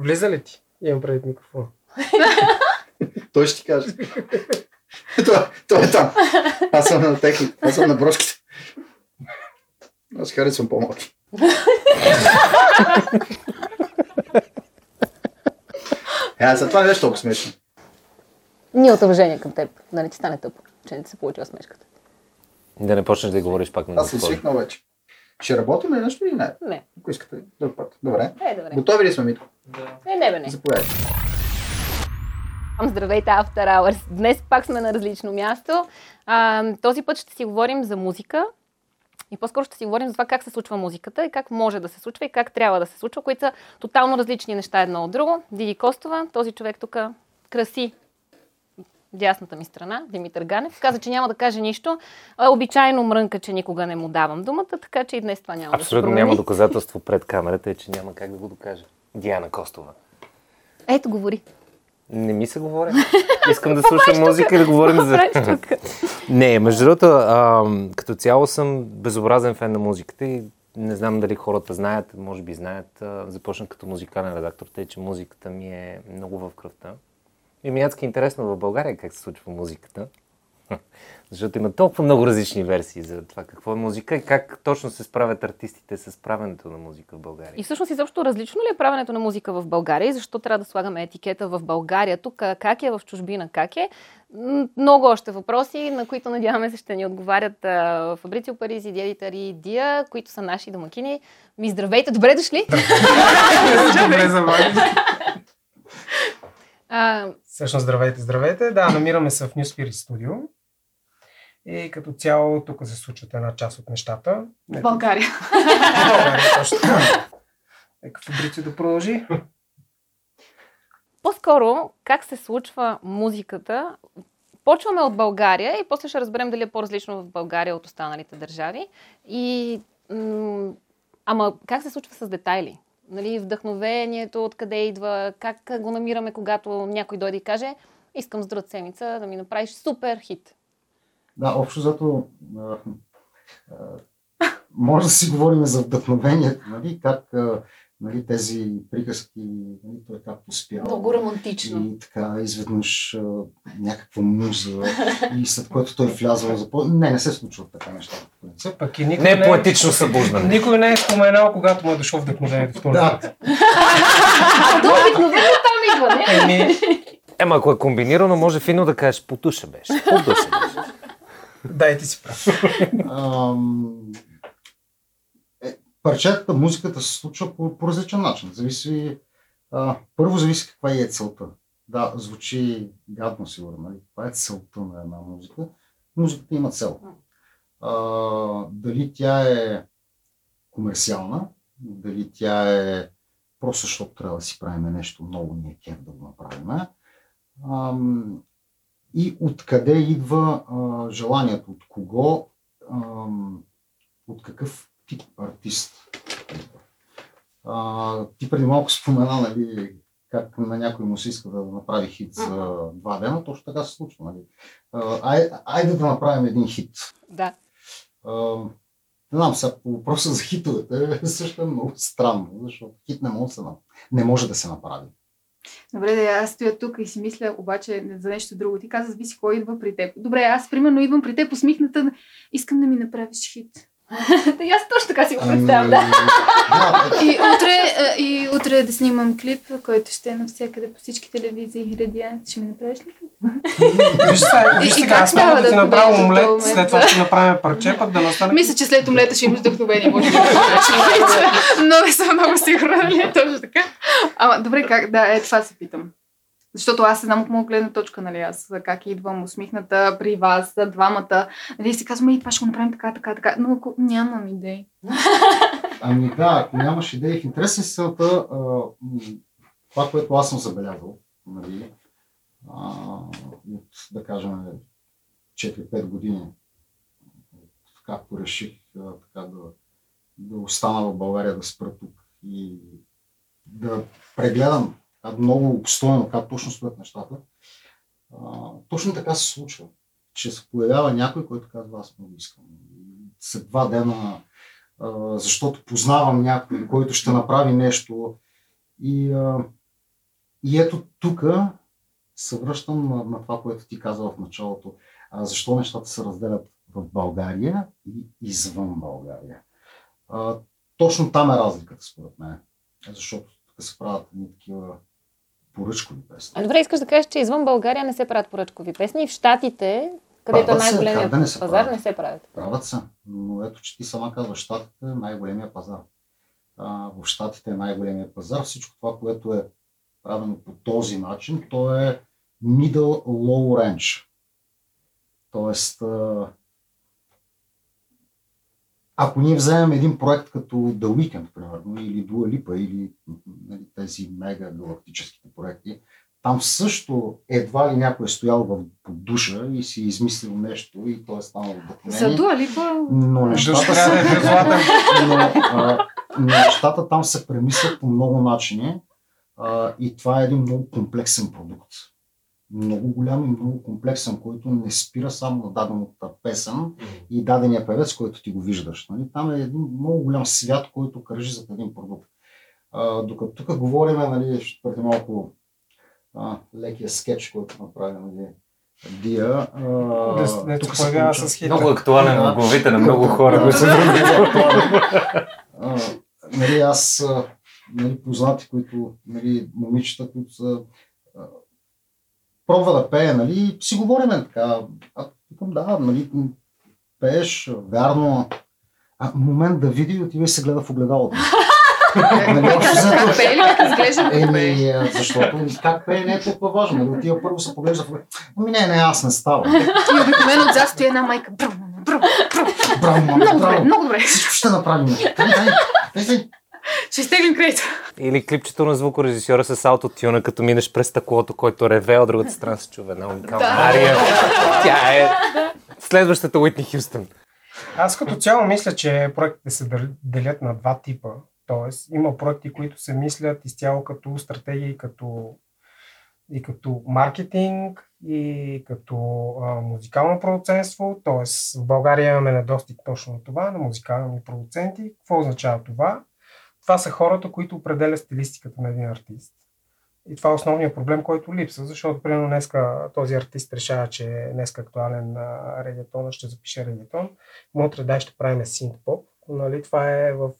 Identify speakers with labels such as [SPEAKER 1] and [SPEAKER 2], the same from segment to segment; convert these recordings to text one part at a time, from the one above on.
[SPEAKER 1] Влиза ли ти? Имам предвид микрофон.
[SPEAKER 2] Той ще ти каже. той, той е там. Аз съм на техника. Аз съм на брошките. Аз харесвам по-малки. Е, за това не беше толкова смешно.
[SPEAKER 3] Ние от уважение към теб. Да не ти стане тъпо, че не ти се получила смешката.
[SPEAKER 4] Да не почнеш да говориш пак на
[SPEAKER 2] Аз съм свикнал вече. Ще работим ли нещо или не?
[SPEAKER 3] Не.
[SPEAKER 2] Ако искате, друг път. Добре.
[SPEAKER 3] Е, добре.
[SPEAKER 2] Готови ли сме, Митко?
[SPEAKER 3] Е, не, бе, не.
[SPEAKER 2] Заповядайте.
[SPEAKER 3] Здравейте, After Hours. Днес пак сме на различно място. А, този път ще си говорим за музика. И по-скоро ще си говорим за това как се случва музиката и как може да се случва и как трябва да се случва, които са тотално различни неща едно от друго. Диди Костова, този човек тук краси дясната ми страна, Димитър Ганев, каза, че няма да каже нищо. Обичайно мрънка, че никога не му давам думата, така че и днес това няма да се
[SPEAKER 4] Абсолютно няма доказателство пред камерата, е, че няма как да го докажа. Диана Костова.
[SPEAKER 3] Ето, говори.
[SPEAKER 4] Не ми се говоря. Искам да слушам музика и да говорим за... Не, между другото, като цяло съм безобразен фен на музиката и не знам дали хората знаят, може би знаят. Започнах като музикален редактор, тъй че музиката ми е много в кръвта. И ми е адски интересно в България как се случва музиката. Защото има толкова много различни версии за това какво е музика и как точно се справят артистите с правенето на музика в България.
[SPEAKER 3] И всъщност изобщо различно ли е правенето на музика в България и защо трябва да слагаме етикета в България? Тук как е, в чужбина как е? Много още въпроси, на които надяваме се ще ни отговарят Фабрицио Паризи, Диедитър и Дия, които са наши домакини. Ми здравейте, добре дошли!
[SPEAKER 1] Добре.
[SPEAKER 3] А,
[SPEAKER 1] Всъщност, здравейте, здравейте. Да, намираме се в New Spirit Studio. И като цяло тук се случват една част от нещата.
[SPEAKER 5] В България.
[SPEAKER 1] В България, точно така. Нека Фабрицио да продължи.
[SPEAKER 3] по-скоро, как се случва музиката? Почваме от България и после ще разберем дали е по-различно в България от останалите държави. И, м- ама как се случва с детайли? Нали, вдъхновението, откъде идва, как го намираме, когато някой дойде и каже, искам с друга седмица да ми направиш супер хит.
[SPEAKER 2] Да, общо зато може да си говорим за вдъхновението, нали, как нали, тези приказки, нали, той как успял.
[SPEAKER 5] Много романтично.
[SPEAKER 2] И така, изведнъж а, някаква муза и след което той влязъл за по... Не, не се случват така неща.
[SPEAKER 1] Пък и никой
[SPEAKER 4] Не е поетично събуждане.
[SPEAKER 1] Никой не е споменал, когато му е дошло вдъхновението в този
[SPEAKER 2] Да.
[SPEAKER 1] път.
[SPEAKER 3] А, то обикновено там идва, не?
[SPEAKER 1] Еми,
[SPEAKER 4] Ема, ако е комбинирано, може фино да кажеш по душа беше. По душа беше.
[SPEAKER 1] дай ти си прав.
[SPEAKER 2] Парчетата, музиката се случва по, по различен начин. Зависи, а, първо зависи каква е целта. Да, звучи гадно сигурно. Нали? Каква е целта на една музика? Музиката има цел. А, дали тя е комерциална, дали тя е просто защото трябва да си правим нещо много ни е кеф да го направим. Ам, и откъде идва а, желанието, от кого, ам, от какъв тип артист. А, ти преди малко спомена, нали, как на някой му се иска да направи хит за два дена, точно така се случва. Нали. Ай, айде да направим един хит.
[SPEAKER 3] Да.
[SPEAKER 2] А, не знам, сега по въпроса за хитовете също е много странно, защото хит не може да не може да се направи.
[SPEAKER 5] Добре, да, аз стоя тук и си мисля обаче за нещо друго. Ти каза, зависи кой идва при теб. Добре, аз примерно идвам при теб усмихната, искам да ми направиш хит.
[SPEAKER 3] И аз точно така си го
[SPEAKER 2] Ами,
[SPEAKER 3] представям, да.
[SPEAKER 5] И утре, а, и утре да снимам клип, който ще е навсякъде по всички телевизии и радиа. Ще ми направиш ли?
[SPEAKER 1] Виж сега, виж сега, аз мога да ти направя омлет, след това ще направим парче, пък да настане...
[SPEAKER 5] Мисля, че след омлета ще имаш вдъхновение. Може би. Не съм много сигурна, нали е точно така. Ама, добре, как? Да, е, това се питам. Защото аз не знам от моя гледна точка, нали, аз как идвам усмихната при вас, двамата. Нали, си казваме, и това ще го направим така, така, така. Но ако нямам идеи.
[SPEAKER 2] Ами да, ако нямаш идеи в интерес на истината, а, м, това, което аз съм забелязал, нали, от, да кажем, 4-5 години, както реших така да, да остана в България, да спра тук и да прегледам много обстойно как точно стоят нещата, а, точно така се случва, че се появява някой, който казва, аз много искам. След два дена а, защото познавам някой, който ще направи нещо. И а, и ето тук се връщам на, на това, което ти каза в началото. А, защо нещата се разделят в България и извън България. А, точно там е разликата, според мен. Защото тук се правят едни такива поръчкови песни.
[SPEAKER 3] А, добре, искаш да кажеш, че извън България не се правят поръчкови песни. В Щатите, където е най-големият
[SPEAKER 2] да не
[SPEAKER 3] пазар,
[SPEAKER 2] правят?
[SPEAKER 3] не се правят.
[SPEAKER 2] Правят се, но ето, че ти сама казваш, Штатите е най-големия пазар. А, в Штатите е най-големия пазар. Всичко това, което е правено по този начин, то е middle low range. Тоест, а, ако ние вземем един проект като The Weeknd, примерно, или Dua Lipa, или нали, тези мега галактическите проекти, там също едва ли някой е стоял в душа и си е измислил нещо и то е станало
[SPEAKER 5] За
[SPEAKER 2] вдъхновение.
[SPEAKER 5] Дуа Липа...
[SPEAKER 2] Но нещата,
[SPEAKER 1] е
[SPEAKER 2] са, но, а, нещата там се премислят по много начини а, и това е един много комплексен продукт. Много голям и много комплексен, който не спира само на дадената песен и дадения певец, който ти го виждаш. Нали? Там е един много голям свят, който кръжи зад един продукт. А, докато тук говорим, нали, преди малко а, лекия скетч, който направи нали, Дия. А, тук
[SPEAKER 1] се появява с хита.
[SPEAKER 4] Много актуален в главите на много хора. Които са
[SPEAKER 2] нали, аз, нали, познати, които, нали, момичета, които са пробва да пее, нали, си говориме така. А, викам, да, нали, пееш, вярно. А, момент да види и отива и се гледа в огледалото. нали,
[SPEAKER 5] Пее ли как изглежда пее?
[SPEAKER 2] Еми, защото как пее не е толкова важно. Нали, отива първо се поглежда в. Ами не, не, аз не ставам.
[SPEAKER 5] И обикновено отзад стои една майка. Браво, браво, браво.
[SPEAKER 2] Браво,
[SPEAKER 5] Много добре, много добре.
[SPEAKER 2] Всичко ще направим.
[SPEAKER 5] Ще изтеглим кредита.
[SPEAKER 4] Или клипчето на звукорежисьора с аутотюна, като минеш през стъклото, който реве, от другата страна се чува една уникална
[SPEAKER 5] Да.
[SPEAKER 4] ария. Тя е следващата Уитни Хюстън.
[SPEAKER 1] Аз като цяло мисля, че проектите се дел- делят на два типа. Тоест, има проекти, които се мислят изцяло като стратегии, като и като маркетинг, и като а, музикално продуцентство. Тоест, в България имаме недостиг точно на това, на музикални продуценти. Какво означава това? Това са хората, които определят стилистиката на един артист. И това е основният проблем, който липсва, защото примерно днеска този артист решава, че е днеска актуален на регетона, ще запише регетон. Утре дай ще правим синт поп. Нали, това е в,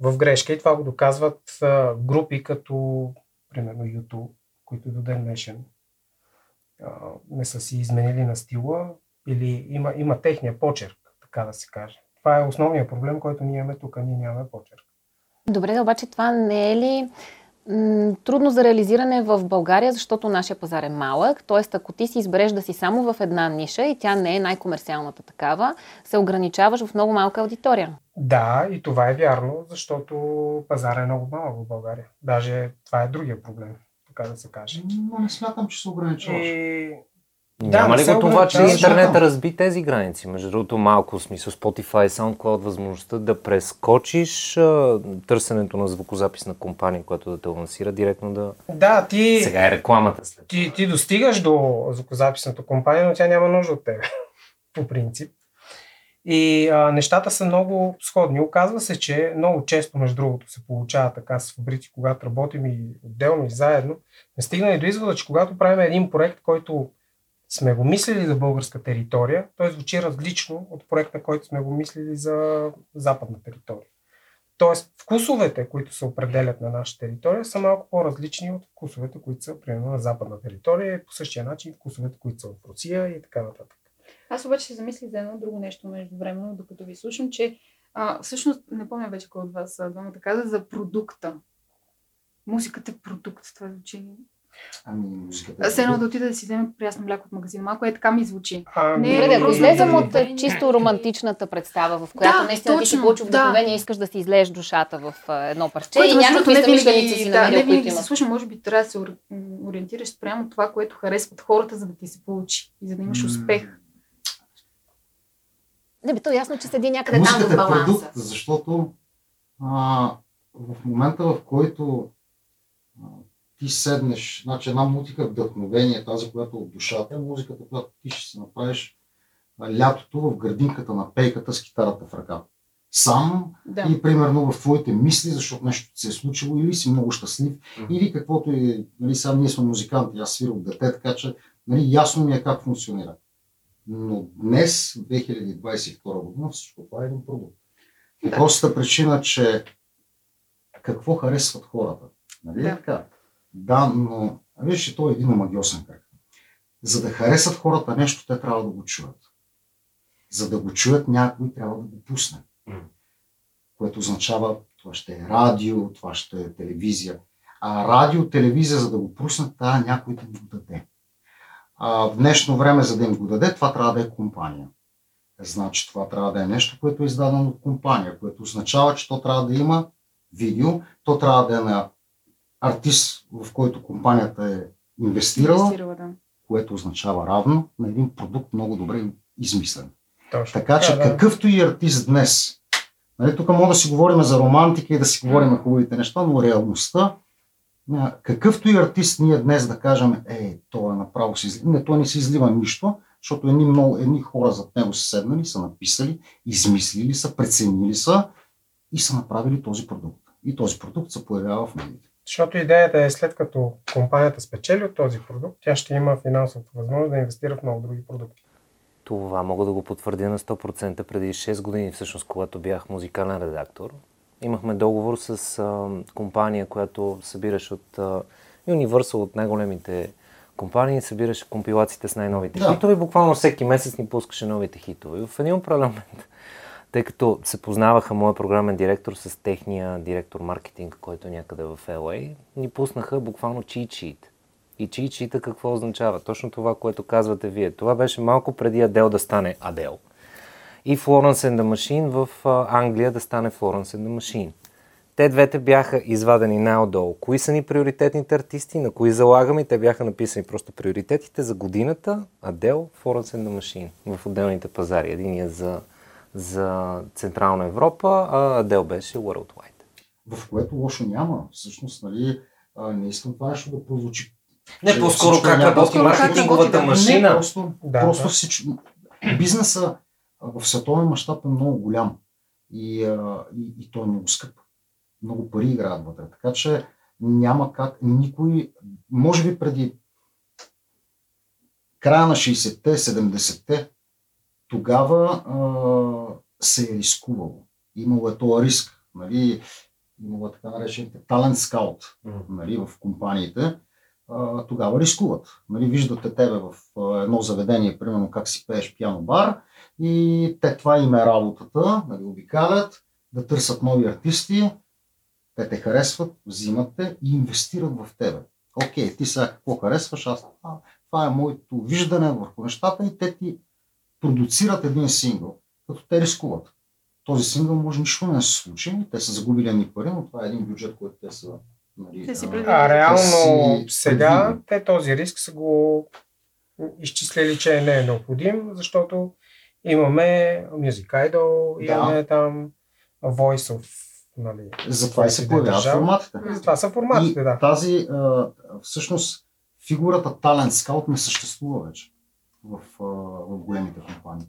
[SPEAKER 1] в грешка и това го доказват групи като примерно YouTube, които до ден днешен не са си изменили на стила или има, има техния почерк, така да се каже. Това е основният проблем, който ние имаме тук. Ние нямаме почерк.
[SPEAKER 3] Добре, обаче това не е ли м, трудно за реализиране в България, защото нашия пазар е малък. Т.е. ако ти си избереш да си само в една ниша и тя не е най-комерциалната такава, се ограничаваш в много малка аудитория.
[SPEAKER 1] Да, и това е вярно, защото пазара е много малък в България. Даже това е другия проблем, така да се каже.
[SPEAKER 2] Но не смятам, че се ограничаваш.
[SPEAKER 1] И... Да,
[SPEAKER 4] Няма ли го това, че
[SPEAKER 1] ограничава,
[SPEAKER 4] интернет
[SPEAKER 2] защото-
[SPEAKER 4] разби тези граници? Между другото, малко в смисъл Spotify, SoundCloud, възможността да прескочиш а, търсенето на звукозаписна компания, която да те лансира директно да...
[SPEAKER 1] Да, ти,
[SPEAKER 4] Сега е рекламата след.
[SPEAKER 1] ти, ти достигаш до звукозаписната компания, но тя няма нужда от тебе, по принцип. И а, нещата са много сходни. Оказва се, че много често, между другото, се получава така с фабрици, когато работим и отделно и заедно, сме стигнали до извода, че когато правим един проект, който сме го мислили за българска територия, той звучи различно от проекта, който сме го мислили за западна територия. Тоест, вкусовете, които се определят на наша територия, са малко по-различни от вкусовете, които са, примерно, на западна територия и по същия начин вкусовете, които са в Русия и така нататък.
[SPEAKER 5] Аз обаче се замислих за едно друго нещо междувременно, докато ви слушам, че а, всъщност не помня вече кой от вас двамата каза за продукта. Музиката е продукт, това звучи.
[SPEAKER 2] Ами.
[SPEAKER 5] Все едно да отида да си вземе прясно мляко от магазина. Малко е така ми звучи.
[SPEAKER 1] А,
[SPEAKER 5] Не,
[SPEAKER 3] Добре, да излезем
[SPEAKER 5] да
[SPEAKER 3] от е, чисто романтичната представа, в която
[SPEAKER 5] Да,
[SPEAKER 3] наистина ти си
[SPEAKER 5] да.
[SPEAKER 3] вдъхновение и искаш да си излееш душата в а, едно парче
[SPEAKER 5] Което,
[SPEAKER 3] и някакви
[SPEAKER 5] не винаги,
[SPEAKER 3] си
[SPEAKER 5] да, не
[SPEAKER 3] намерил, които
[SPEAKER 5] винаги се слуша, може би трябва да се ориентираш спрямо това, което харесват хората, за да ти се получи и за да имаш успех.
[SPEAKER 3] Не, бе, то е ясно, че седи някъде там
[SPEAKER 2] Музиката
[SPEAKER 3] в
[SPEAKER 2] е
[SPEAKER 3] баланса.
[SPEAKER 2] продукт, защото а, в момента, в който ти седнеш, значи една музика вдъхновение, тази, която е от душата, е музиката, която ти ще си направиш лятото в градинката на пейката с китарата в ръка. сам
[SPEAKER 5] Да.
[SPEAKER 2] и примерно в твоите мисли, защото нещо се е случило или си много щастлив,
[SPEAKER 4] Мгм.
[SPEAKER 2] или каквото и, нали, сега ние сме музиканти, аз свирам от дете, така че нали, ясно ми е как функционира. Но днес, 2022 година, всичко това е един продукт. По
[SPEAKER 5] Да.
[SPEAKER 2] простата причина, че какво харесват хората. Нали?
[SPEAKER 5] Да.
[SPEAKER 2] Така? Да, но виж, че той е един омагиосен кръг. За да харесат хората нещо, те трябва да го чуят. За да го чуят, някой трябва да го пусне. Което означава, това ще е радио, това ще е телевизия. А радио, телевизия, за да го пуснат, трябва някой да го даде. А в днешно време, за да им го даде, това трябва да е компания. Значи това трябва да е нещо, което е издадено от компания, което означава, че то трябва да има видео, то трябва да е на артист, в който компанията е инвестирала,
[SPEAKER 5] Инвестирала, да.
[SPEAKER 2] което означава равно на един продукт много добре измислен.
[SPEAKER 1] Точно.
[SPEAKER 2] Така че
[SPEAKER 1] Да, да.
[SPEAKER 2] какъвто и артист днес, нали, тук мога да си говорим за романтика и да си говорим хубавите неща, но реалността, какъвто и артист ние днес да кажем, е, той е направо си излива. Не, той не си излива нищо, защото едни, много, едни хора зад него са седнали, са написали, измислили са, преценили са и са направили този продукт. И този продукт се появява в медиите.
[SPEAKER 1] Защото идеята е след като компанията спечели от този продукт, тя ще има финансовата възможност да инвестира в много други продукти.
[SPEAKER 4] Това мога да го потвърдя на 100% преди 6 години, всъщност, когато бях музикален редактор. Имахме договор с а, компания, която събираше от а, Universal, от най-големите компании, събираше компилациите с най-новите
[SPEAKER 2] Да.
[SPEAKER 4] хитове. Буквално всеки месец ни пускаше новите хитове. И в един определен момент, тъй като се познаваха моят програмен директор с техния директор маркетинг, който е някъде в LA, ни пуснаха буквално sheet. И чичита какво означава? Точно това, което казвате вие. Това беше малко преди Адел да стане Адел. И Florence and the Machine в Англия да стане Florence and the Machine. Те двете бяха извадени най-отдолу. Кои са ни приоритетните артисти, на кои залагаме? Те бяха написани просто приоритетите за годината, Адел, Florence and the Machine в отделните пазари. Единия за, за Централна Европа, а Адел беше Worldwide.
[SPEAKER 2] В което лошо няма. Всъщност, нали, а, не искам това нещо да прозвучи
[SPEAKER 4] Не,
[SPEAKER 2] Че
[SPEAKER 4] по-скоро как работи маркетинговата машина.
[SPEAKER 2] Не, просто,
[SPEAKER 1] Да,
[SPEAKER 2] просто
[SPEAKER 1] да.
[SPEAKER 2] всичко. Бизнеса в световен мащаб е много голям и, и, и той е много скъп. Много пари играят вътре. Така че няма как никой, може би преди края на 60-те, 70-те, тогава а, се е рискувало. Имало е този риск. Нали? Имало е така наречените талент скаут нали, в компаниите, а, тогава рискуват. Нали, виждате тебе в едно заведение, примерно как си пееш пиано бар и те това им е работата, нали, обикалят, да търсят нови артисти, те те харесват, взимат те и инвестират в тебе. Окей, ти сега какво харесваш, аз това е моето виждане върху нещата и те ти продуцират един сингъл, като те рискуват. Този сингъл може нищо да не се случи, те са загубили едни пари, но това е един бюджет, който те са нали,
[SPEAKER 5] Те си
[SPEAKER 2] а,
[SPEAKER 5] предвидили.
[SPEAKER 1] А реално
[SPEAKER 2] си
[SPEAKER 1] сега те този риск са го изчислили, че не е необходим, защото имаме Music Idol,
[SPEAKER 2] Да.
[SPEAKER 1] имаме там Voice of нали,
[SPEAKER 2] Затова и се появяват форматите.
[SPEAKER 1] И Това са форматите,
[SPEAKER 2] и
[SPEAKER 1] да.
[SPEAKER 2] тази, а, всъщност, фигурата талент скаут не съществува вече в, в големите компании.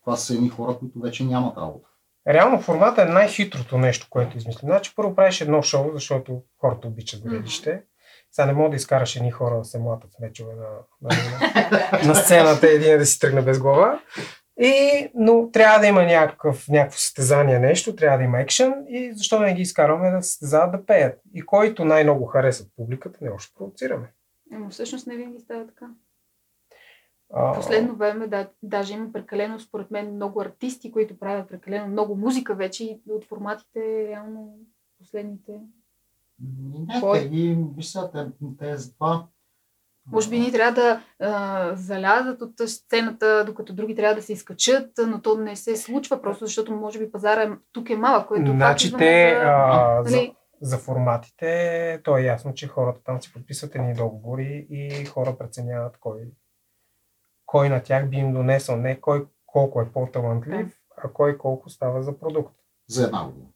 [SPEAKER 2] Това са едни хора, които вече нямат работа.
[SPEAKER 1] Реално формата е най-хитрото нещо, което измислим. Значи първо правиш едно шоу, защото хората обичат гледище. Сега не мога да изкараш едни хора да се млатат мечове на, на, на, на сцената, един да си тръгне без глава. И, но трябва да има някакъв, някакво състезание, нещо, трябва да има екшен и защо не ги изкарваме да състезават да пеят. И който най-много харесва публиката, не още продуцираме.
[SPEAKER 5] Ама всъщност не винаги става така. Последно време да, даже има прекалено, според мен, много артисти, които правят прекалено много музика вече и от форматите реално последните.
[SPEAKER 2] Не,
[SPEAKER 5] Кой?
[SPEAKER 2] те ги, виж сега, те, те за това.
[SPEAKER 5] Може би ни трябва да а, залязат от сцената, докато други трябва да се изкачат, но то не се случва просто, защото може би пазара е, тук е малък, което
[SPEAKER 1] Значи те,
[SPEAKER 5] за,
[SPEAKER 1] а, за,
[SPEAKER 5] нали,
[SPEAKER 1] за форматите, то е ясно, че хората там си подписват едни договори и хора преценяват кой, кой на тях би им донесъл, не кой колко е по-талантлив, а кой колко става за продукт.
[SPEAKER 2] За една година.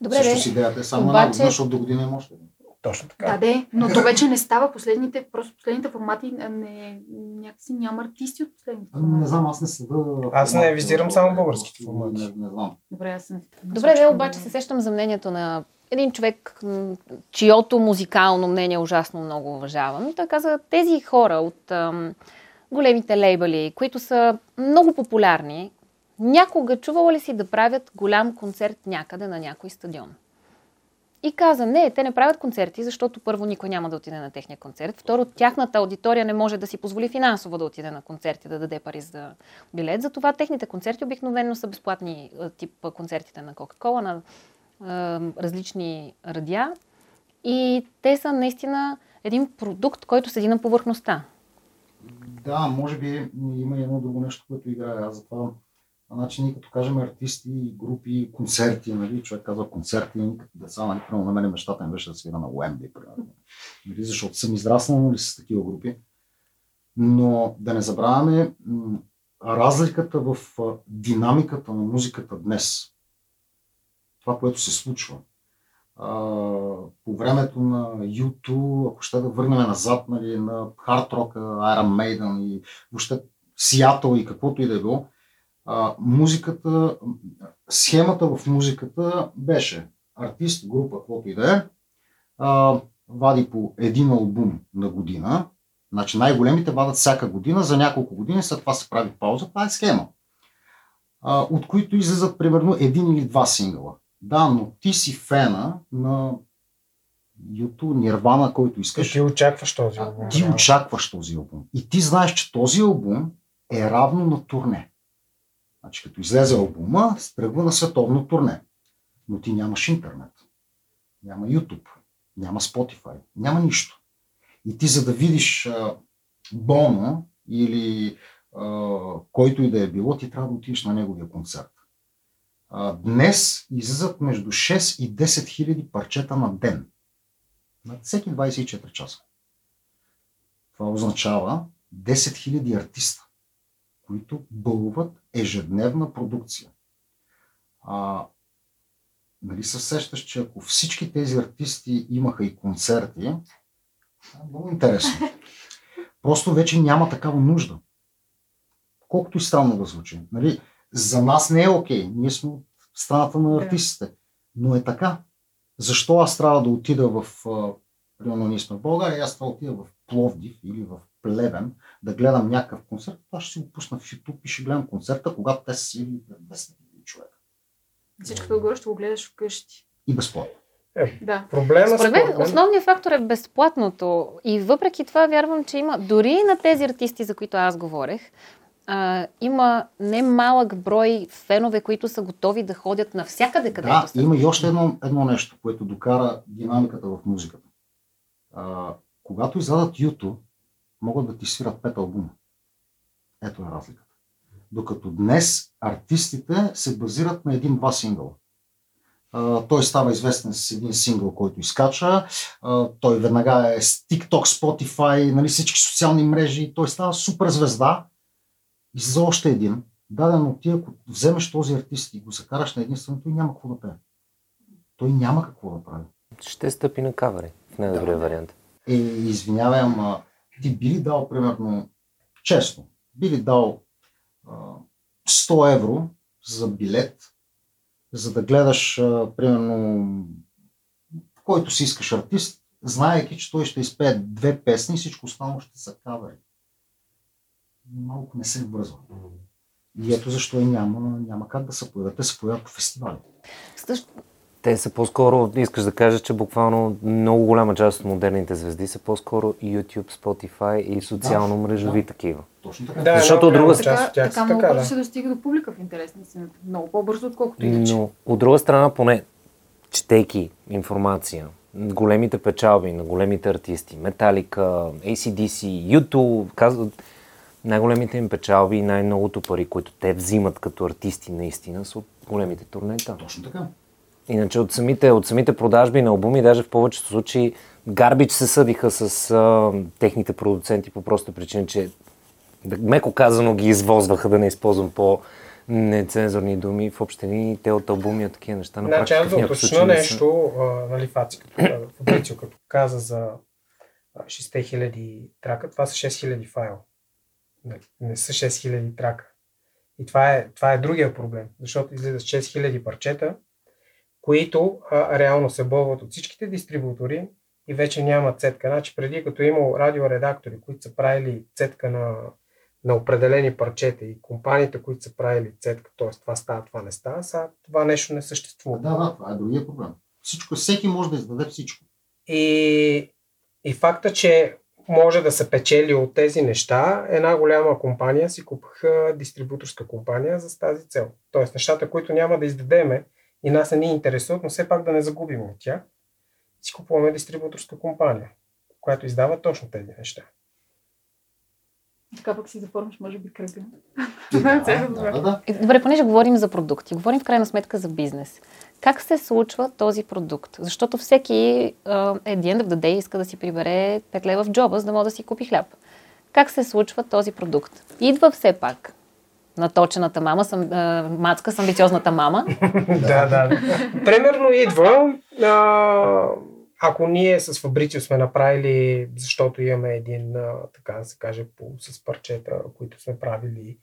[SPEAKER 3] Добре,
[SPEAKER 2] Също
[SPEAKER 3] де.
[SPEAKER 2] с идеята е само
[SPEAKER 3] Обаче-
[SPEAKER 2] една година, защото до година още. един.
[SPEAKER 1] Точно така.
[SPEAKER 5] Да, де, но то вече не става. Последните, просто последните формати не, някакси няма артисти от последните формати.
[SPEAKER 2] Ами, Не знам, аз не следа.
[SPEAKER 1] Аз не визирам само българските формати.
[SPEAKER 2] Не, не знам.
[SPEAKER 5] Добре, аз съм.
[SPEAKER 3] Добре, де, обаче се сещам за мнението на един човек, чието музикално мнение ужасно много уважавам. Той каза, тези хора от ам, големите лейбъли, които са много популярни, някога чувала ли си да правят голям концерт някъде на някой стадион? И каза, не, те не правят концерти, защото първо никой няма да отиде на техния концерт. Второ, тяхната аудитория не може да си позволи финансово да отиде на концерти, да даде пари за билет. Затова техните концерти обикновено са безплатни, тип концертите на Кока-Кола, на а, различни радиа. И те са наистина един продукт, който седи на повърхността.
[SPEAKER 2] Да, може би има и едно друго нещо, което играе. Аз затова, значи ние като кажем артисти, групи, концерти, нали, човек казва концерти, деца, нали, примерно на мен мечтата ми беше да свира на Уембли, примерно. Нали, защото съм израснал нали, с такива групи. Но да не забравяме разликата в динамиката на музиката днес. Това, което се случва. По времето на YouTube, ако ще да върнем назад нали, на хард рока, Iron Maiden и въобще Seattle и каквото и да е било, музиката, схемата в музиката беше артист, група, каквото и да е, вади по един албум на година. Значи най-големите вадат всяка година, за няколко години, след това се прави пауза. Това е схема. От които излизат примерно един или два сингъла. Да, но ти си фена на YouTube, Нирвана, който
[SPEAKER 1] И
[SPEAKER 2] искаш.
[SPEAKER 1] ти очакваш този
[SPEAKER 2] А,
[SPEAKER 1] албум.
[SPEAKER 2] ти
[SPEAKER 1] да.
[SPEAKER 2] очакваш този албум. И ти знаеш, че този албум е равно на турне. Значи, като излезе албума, тръгва на световно турне. Но ти нямаш интернет. Няма YouTube. Няма Spotify. Няма нищо. И ти за да видиш а, Боно или а, който и да е било, ти трябва да отидеш на неговия концерт. А, днес излизат между 6 и 10 хиляди парчета на ден. На всеки 24 часа. Това означава 10 000 артиста, които бълват ежедневна продукция. А, нали се сещаш, че ако всички тези артисти имаха и концерти, е много интересно. Просто вече няма такава нужда. Колкото и странно да звучи. Нали, за нас не е окей. Ние сме от страната на
[SPEAKER 5] Да.
[SPEAKER 2] артистите. Но е така. Защо аз трябва да отида в примерно ние сме в България, аз това отида в Пловдив или в Плевен да гледам някакъв концерт, аз ще си го пусна в YouTube и ще гледам концерта, когато те са сили пред 200 000 човека.
[SPEAKER 5] Всичкото отгоре ще го гледаш вкъщи.
[SPEAKER 2] И безплатно.
[SPEAKER 5] Да.
[SPEAKER 1] Проблема
[SPEAKER 3] Според мен
[SPEAKER 1] мен-
[SPEAKER 3] основният фактор е безплатното. И въпреки това вярвам, че има, дори и на тези артисти, за които аз говорех, а, има немалък брой фенове, които са готови да ходят навсякъде, където
[SPEAKER 2] Да,
[SPEAKER 3] са.
[SPEAKER 2] има и още едно, едно нещо, което докара динамиката в музиката. А, когато издадат YouTube, могат да ти свират пет албума. Ето е разликата. Докато днес артистите се базират на един-два сингъла. Той става известен с един сингъл, който изкача. Той веднага е с TikTok, Spotify, нали, всички социални мрежи. Той става супер звезда. И за още един. Дадено ти, ако вземеш този артист и го закараш на единствено, той няма какво да пее. Той няма какво да прави.
[SPEAKER 4] Ще стъпи на кавери в най-добрия
[SPEAKER 2] Да.
[SPEAKER 4] вариант.
[SPEAKER 2] Е, извинявай, ама ти би ли дал, примерно, честно, би ли дал а, 100 евро за билет, за да гледаш, а, примерно, който си искаш артист, знаеки, че той ще изпее две песни и всичко останало ще са кавери. Малко не се връзва. И ето защо и няма, няма как да се появят. Те се появят по фестивали.
[SPEAKER 3] Също,
[SPEAKER 4] Те са по-скоро, искаш да кажеш, че буквално много голяма част от модерните звезди са по-скоро YouTube, Spotify и социално мрежови
[SPEAKER 2] да.
[SPEAKER 4] такива.
[SPEAKER 2] Точно така.
[SPEAKER 1] Да,
[SPEAKER 4] Защото
[SPEAKER 1] една
[SPEAKER 4] от друга
[SPEAKER 5] Така,
[SPEAKER 1] част от тях
[SPEAKER 5] така
[SPEAKER 1] са
[SPEAKER 5] много
[SPEAKER 1] така, да.
[SPEAKER 5] се достига до публика в интерес на истината. Много по-бързо, отколкото иначе.
[SPEAKER 4] Но от друга страна, поне четейки информация, големите печалби на големите артисти, Metallica, ACDC, YouTube, казват, най-големите им печалби и най-многото пари, които те взимат като артисти наистина, са от големите турнета.
[SPEAKER 2] Точно така.
[SPEAKER 4] Иначе от самите, от самите продажби на албуми, даже в повечето случаи, Гарбич се съдиха с а, техните продуценти по проста причина, че меко казано ги извозваха, да не използвам по нецензурни думи в общини, те от албуми от такива неща.
[SPEAKER 1] На значи аз да нещо, а, нали, Фаци, като, Фабрицио, като каза за 6000 трака, това са 6000 файл. Не, не са 6000 трака. И това е, това е другия проблем, защото излизат 6000 парчета, които а, реално се бълват от всичките дистрибутори и вече няма цетка. Значи преди като е имало радиоредактори, които са правили цетка на, на определени парчета и компаниите, които са правили цетка, т.е. това става, това не става, сега това нещо не съществува.
[SPEAKER 2] Да, да, това е другия проблем. Всичко, всеки може да издаде всичко.
[SPEAKER 1] И, и факта, че може да се печели от тези неща, една голяма компания си купаха дистрибуторска компания за тази цел. Тоест нещата, които няма да издадеме и нас не ни интересуват, но все пак да не загубим от тях, си купуваме дистрибуторска компания, която издава точно тези неща.
[SPEAKER 5] Така пък си заформиш, може би, кръга.
[SPEAKER 2] Да, да, да.
[SPEAKER 3] Добре, понеже говорим за продукти, говорим в крайна сметка за бизнес. Как се случва този продукт? Защото всеки е the end of the day иска да си прибере 5 лева в джоба, за да може да си купи хляб. Как се случва този продукт? Идва все пак наточената мама, съм, а, мацка с амбициозната мама.
[SPEAKER 1] да, да. Примерно идва, а, ако ние с Фабрицио сме направили, защото имаме един, така да се каже, по, с парчета, които сме правили,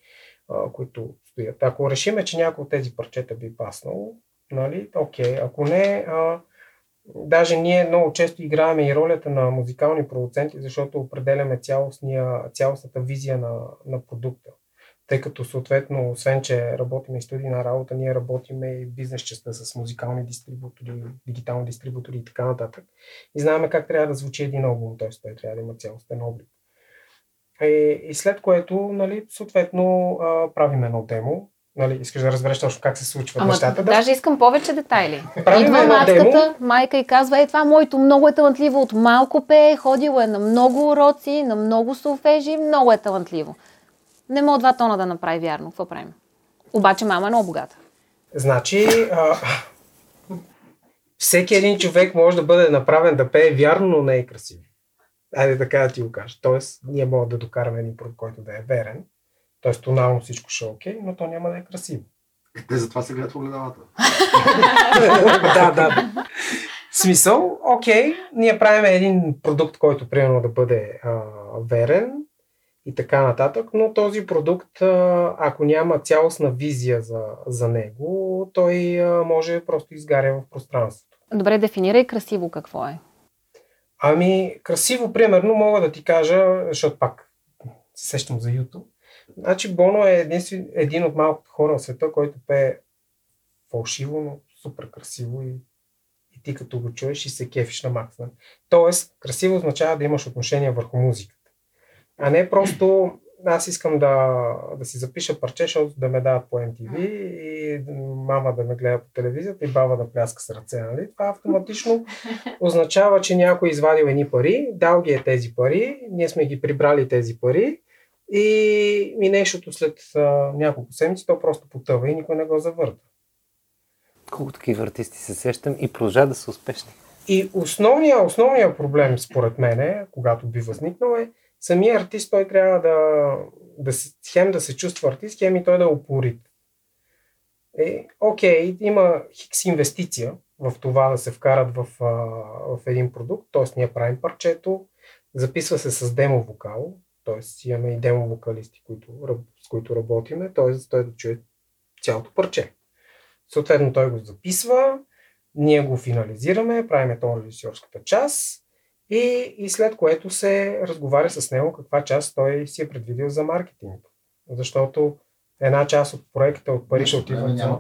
[SPEAKER 1] които стоят. Ако решиме, че някой от тези парчета би паснало, нали, окей. Ако не, а, даже ние много често играеме и ролята на музикални продуценти, защото определяме цялостната визия на, на продукта тъй като съответно, освен че работим и студийна работа, ние работиме и бизнес частта с музикални дистрибутори, дигитални дистрибутори и така нататък. И знаем как трябва да звучи един албум, т.е. той трябва да има цялостен облик. И, и след което, нали, съответно, правим едно демо, Нали, искаш да разбереш точно как се случват
[SPEAKER 3] Ама,
[SPEAKER 1] нещата.
[SPEAKER 3] Да. Даже искам повече детайли. Идва мацката, майка и казва, е това моето много е талантливо, от малко пее, ходило е на много уроци, на много солфежи, много е талантливо. Не мога два тона да направи вярно. Какво правим? Обаче мама е много богата.
[SPEAKER 1] Значи, а, всеки един човек може да бъде направен да пее вярно, но не е красив. Айде така да ти го кажа. Тоест, ние можем да докараме един продукт, който да е верен. Тоест, тонално всичко ще е окей, но то няма да е красиво.
[SPEAKER 2] Е, те затова се гледат в огледалата.
[SPEAKER 1] да, да. Смисъл, окей, ние правим един продукт, който примерно да бъде а, верен, и така нататък, но този продукт, ако няма цялостна визия за, за него, той може просто изгаря в пространството.
[SPEAKER 3] Добре, дефинирай красиво какво е.
[SPEAKER 1] Ами, красиво, примерно, мога да ти кажа, защото пак се сещам за YouTube. Значи, Боно е един, един от малкото хора в света, който пее фалшиво, но супер красиво и, и ти като го чуеш и се кефиш на максимум. Тоест, красиво означава да имаш отношение върху музика а не просто аз искам да, да си запиша парче, защото да ме дават по MTV и мама да ме гледа по телевизията и баба да пляска с ръце. Нали? Това автоматично означава, че някой извадил едни пари, дал ги е тези пари, ние сме ги прибрали тези пари и, и нещото след а, няколко седмици то просто потъва и никой не го завърта.
[SPEAKER 4] Колко такива артисти се сещам и продължават да са успешни.
[SPEAKER 1] И основният, основният проблем, според мен, когато би възникнал е, самия артист той трябва да, да хем да се чувства артист, хем и той да е упорит. Е, окей, има хикс инвестиция в това да се вкарат в, в един продукт, т.е. ние правим парчето, записва се с демо вокал, т.е. имаме и демо вокалисти, които, с които работиме, т.е. той да чуе цялото парче. Съответно той го записва, ние го финализираме, правиме то режисьорската част, и, и след което се разговаря с него каква част той си е предвидил за маркетинг. Защото една част от проекта от парите отиват за...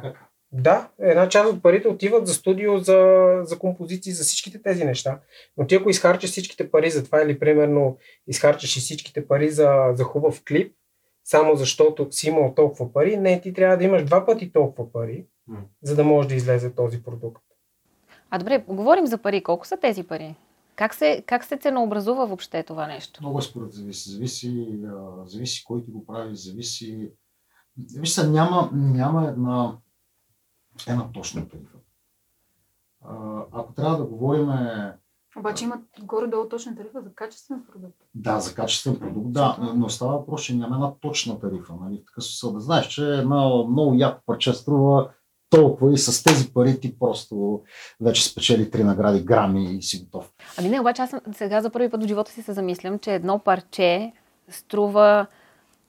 [SPEAKER 1] Да, една част от парите отиват за студио, за, за композиции, за всичките тези неща. Но ти ако изхарчиш всичките пари за това или примерно изхарчиш и всичките пари за, за хубав клип, само защото си имал толкова пари, не, ти трябва да имаш два пъти толкова пари, за да може да излезе този продукт.
[SPEAKER 3] А добре, говорим за пари. Колко са тези пари? Как се, как се ценообразува въобще това нещо?
[SPEAKER 2] Много според зависи. Зависи, зависи кой ти го прави, зависи... Вижте, няма, няма една, една точна тарифа. ако трябва да говорим
[SPEAKER 5] Обаче имат горе-долу точна тарифа за качествен продукт.
[SPEAKER 2] Да, за качествен продукт, да, но става въпрос, че няма една точна тарифа. Нали? Такъв смисъл да знаеш, че едно много яко парче струва толкова и с тези пари ти просто вече спечели три награди, грами и си готов.
[SPEAKER 3] Ами не, обаче аз сега за първи път в живота си се замислям, че едно парче струва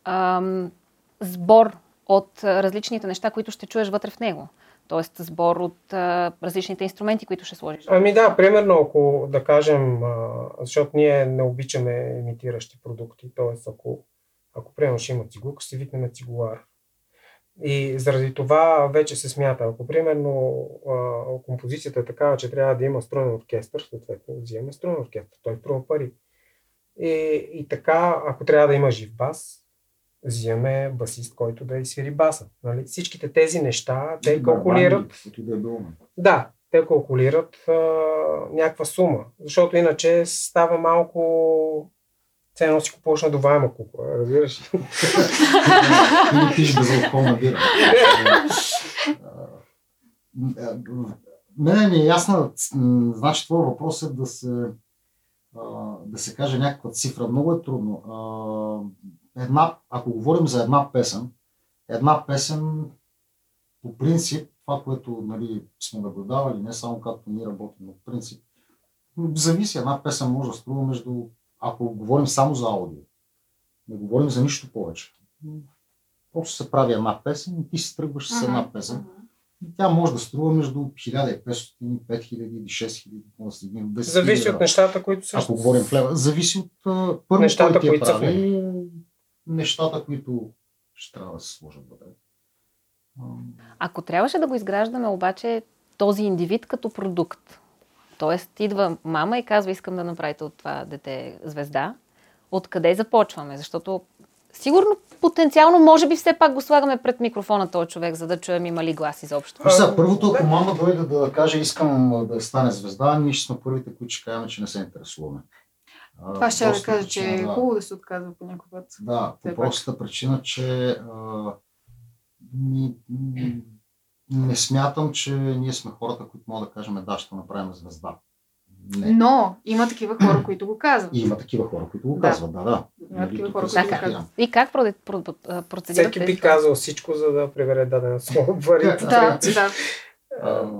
[SPEAKER 3] ам, сбор от различните неща, които ще чуеш вътре в него. Тоест сбор от а, различните инструменти, които ще сложиш.
[SPEAKER 1] Ами да, примерно ако да кажем, а, защото ние не обичаме имитиращи продукти, т.е. ако, ако примерно ще има цигулка, ще си викнем цигулар. И заради това вече се смята, ако примерно а, композицията е такава, че трябва да има струен оркестър, съответно взимаме струен оркестър, той струва пари. И, и така, ако трябва да има жив бас, взимаме басист, който да изсвири баса. Нали? Всичките тези неща, те калкулират
[SPEAKER 2] е
[SPEAKER 1] да, те калкулират а, някаква сума, защото иначе става малко ценно си купуваш надуваема купа, разбираш ли?
[SPEAKER 2] Или пиш безалкохолна бира. Мене ми е ясна, м, значи твой въпрос е да се, да се каже някаква цифра. Много е трудно. Една, ако говорим за една песен, една песен по принцип, това, което нали, сме наблюдавали, не само както ние работим, но по принцип, зависи. Една песен може да струва между, ако говорим само за аудио, не говорим за нищо повече. Просто се прави една песен и ти си тръгваш с една песен. И тя може да струва между 1500, 5000 или 6000, може да 10
[SPEAKER 1] Зависи от нещата, които са.
[SPEAKER 2] Ако говорим в лева, зависи от първо
[SPEAKER 1] Нещата,
[SPEAKER 2] кой ти е
[SPEAKER 1] които
[SPEAKER 2] прави, нещата, които ще трябва да се сложат вътре.
[SPEAKER 3] Ако трябваше да го изграждаме обаче този индивид като продукт, т.е. идва мама и казва, искам да направите от това дете звезда, откъде започваме? Защото сигурно, потенциално, може би все пак го слагаме пред микрофона този човек, за да чуем има ли глас изобщо.
[SPEAKER 2] Виж сега, първото, ако мама дойде да каже, искам да стане звезда, ние ще сме първите, които ще кажем, че не се интересуваме.
[SPEAKER 5] Това ще да кажа, че е
[SPEAKER 2] да.
[SPEAKER 5] хубаво да се отказва по някой път.
[SPEAKER 2] Да, по простата причина, че а, ми, ми, не смятам, че ние сме хората, които могат да кажем, да, ще направим звезда. Не.
[SPEAKER 5] Но има такива хора, които го казват.
[SPEAKER 2] И има такива хора, които го
[SPEAKER 5] Да.
[SPEAKER 2] казват, да, да.
[SPEAKER 5] Има такива
[SPEAKER 2] тук
[SPEAKER 5] хора, които го
[SPEAKER 3] Така.
[SPEAKER 5] казват.
[SPEAKER 3] И как проде- про- про- процедират
[SPEAKER 1] Всеки би казал всичко, за да прибере дадена сума пари.
[SPEAKER 5] Да, да.
[SPEAKER 2] А,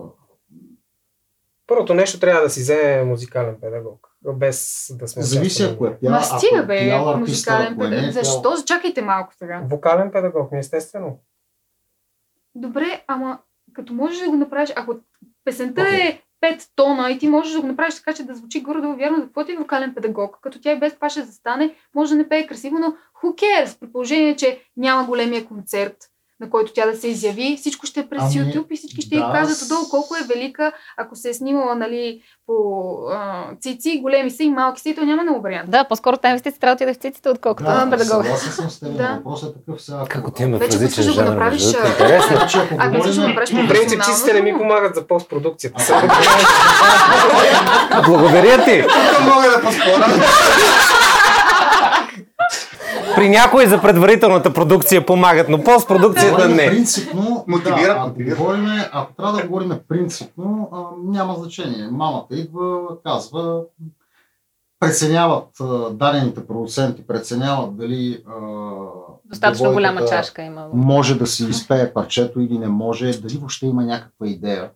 [SPEAKER 1] Първото нещо трябва да си вземе музикален педагог, без да сме
[SPEAKER 2] Зависи ако е пял,
[SPEAKER 5] Ма
[SPEAKER 2] е
[SPEAKER 5] бе,
[SPEAKER 2] пял артиста,
[SPEAKER 5] музикален
[SPEAKER 2] е е
[SPEAKER 5] педагог.
[SPEAKER 2] пял.
[SPEAKER 5] Защо? Чакайте малко сега.
[SPEAKER 1] Вокален педагог, естествено.
[SPEAKER 5] Добре, ама като можеш да го направиш, ако песента е 5 тона и ти можеш да го направиш така, че да звучи горе-долу вярно, за какво ти е вокален педагог, като тя и без това ще застане, може да не пее красиво, но who cares, при положение, че няма големия концерт, на който тя да се изяви, всичко ще е през
[SPEAKER 2] Ами,
[SPEAKER 5] YouTube и всички ще
[SPEAKER 2] да,
[SPEAKER 5] й кажат отдолу колко е велика, ако се е снимала нали, по а, цици, големи са и малки са и то няма много вариант.
[SPEAKER 3] Да, по-скоро тази инвестиция трябва да отиде в циците, отколкото на
[SPEAKER 2] Да,
[SPEAKER 3] педагога.
[SPEAKER 2] съгласен съм с теб,
[SPEAKER 5] Да.
[SPEAKER 2] въпросът е такъв сега.
[SPEAKER 4] Как
[SPEAKER 2] ако-
[SPEAKER 4] отиваме в
[SPEAKER 5] Вече ако
[SPEAKER 4] различен
[SPEAKER 5] да
[SPEAKER 4] жанр,
[SPEAKER 5] направиш,
[SPEAKER 4] между другото,
[SPEAKER 5] а,
[SPEAKER 4] интересно.
[SPEAKER 2] Ако
[SPEAKER 5] Ако искаш да направиш
[SPEAKER 1] По принцип, чистите не ми помагат за постпродукцията.
[SPEAKER 4] Благодаря ти!
[SPEAKER 2] Тук мога да поспоря.
[SPEAKER 4] При някои за предварителната продукция помагат, но постпродукцията не.
[SPEAKER 2] Принципно,
[SPEAKER 6] Мотивират,
[SPEAKER 2] да, ако,
[SPEAKER 6] мотивират.
[SPEAKER 2] говорим, ако трябва да говорим принципно, а, няма значение. Мамата идва, казва, преценяват а, дадените продуценти, преценяват дали а,
[SPEAKER 3] Достатъчно голяма чашка има.
[SPEAKER 2] може да си изпее парчето или не може, дали въобще има някаква идея.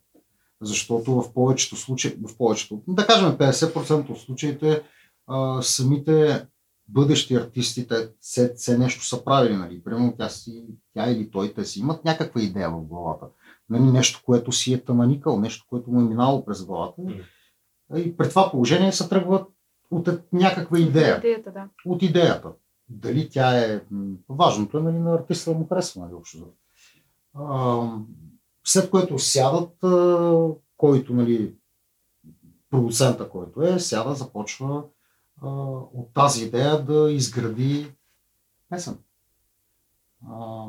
[SPEAKER 2] Защото в повечето случаи, в повечето, да кажем 50% от случаите, а, самите бъдещи артисти, те все, все нещо са правили, нали? Примерно тя, си, тя или той, те си имат някаква идея в главата. Нали? Нещо, което си е тъманикал, нещо, което му е минало през главата. И при това положение се тръгват от е- някаква идея
[SPEAKER 5] Идеята, да.
[SPEAKER 2] от идеята. Дали тя е... Важното е нали, на артиста да му харесва, нали, общо. А, След което сядат, който, нали, продуцента, който е, сяда, започва а, от тази идея да изгради песен. А,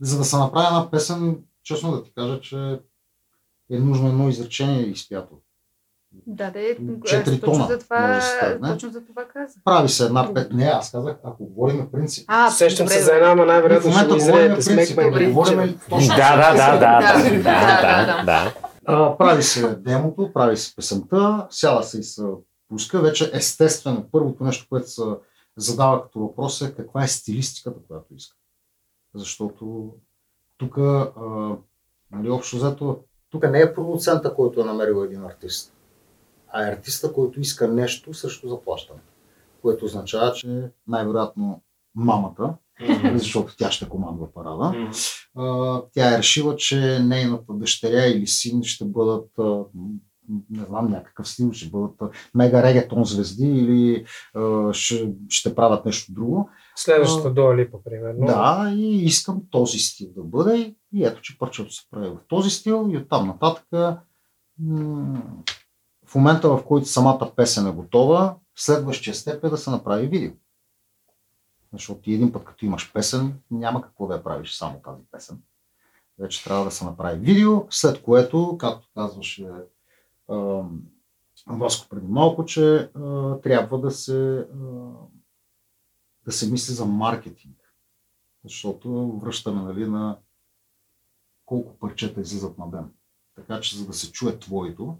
[SPEAKER 2] за да се направи една песен, честно да ти кажа, че е нужно едно изречение изпято.
[SPEAKER 5] Да, да е.
[SPEAKER 2] Четири
[SPEAKER 5] аз точно
[SPEAKER 2] тона
[SPEAKER 5] за това,
[SPEAKER 2] може да стане.
[SPEAKER 5] точно за това казах.
[SPEAKER 2] Прави се една пет... Не, аз казах, ако говорим принцип.
[SPEAKER 5] А,
[SPEAKER 1] Сещам
[SPEAKER 5] добре,
[SPEAKER 1] се за една,
[SPEAKER 2] В
[SPEAKER 1] най-вероятно ще
[SPEAKER 2] говорим
[SPEAKER 1] изреете.
[SPEAKER 2] принцип,
[SPEAKER 1] Смек ме
[SPEAKER 2] говорим точно.
[SPEAKER 4] Да, да, да, да,
[SPEAKER 5] Да,
[SPEAKER 4] да, да,
[SPEAKER 5] да,
[SPEAKER 4] да, да.
[SPEAKER 2] А, прави се демото, прави се песента, сяда се и се пуска, вече естествено, първото нещо, което се задава като въпрос е каква е стилистиката, която иска. Защото тук, нали, общо взето, тук не е продуцента, който е намерил един артист, а е артиста, който иска нещо срещу заплащане. Което означава, че най-вероятно мамата, защото тя ще командва парада, тя е решила, че нейната дъщеря или син ще бъдат не знам, някакъв стил, ще бъдат мега регетон звезди или ще, ще правят нещо друго.
[SPEAKER 1] Следващата Дуа Липа, примерно.
[SPEAKER 2] Да, и искам този стил да бъде. И ето, че парчето се прави в този стил и оттам нататък в момента, в който самата песен е готова, следващия степ е да се направи видео. Защото ти един път, като имаш песен, няма какво да я правиш само тази песен. Вече трябва да се направи видео, след което, както казваше Васко преди малко, че а, трябва да се, а, да се мисли за маркетинг. Защото връщаме нали, на колко парчета излизат на ден. Така че за да се чуе твоето,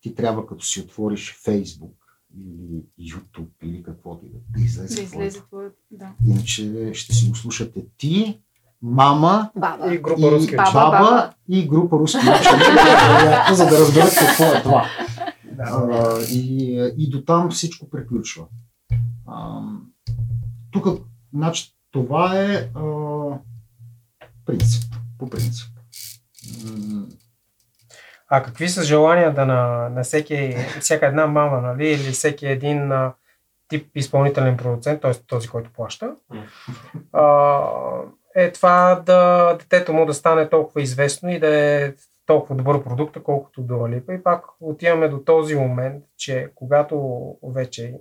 [SPEAKER 2] ти трябва като си отвориш Facebook или YouTube или каквото и да излезе.
[SPEAKER 5] Да излезе твоето, да.
[SPEAKER 2] Иначе ще си го слушате ти, мама
[SPEAKER 5] баба.
[SPEAKER 1] и група руски
[SPEAKER 2] баба, баба и група руски учени, за да разберат какво е това. А, и, и до там всичко приключва. А, тук, значи, това е а, принцип, по принцип.
[SPEAKER 1] А какви са желанията на, на всеки, всяка една мама, нали, или всеки един тип изпълнителен продуцент, т.е. този, който плаща? А, е това да детето му да стане толкова известно и да е толкова добър продукт, колкото до Липа. И пак отиваме до този момент, че когато вече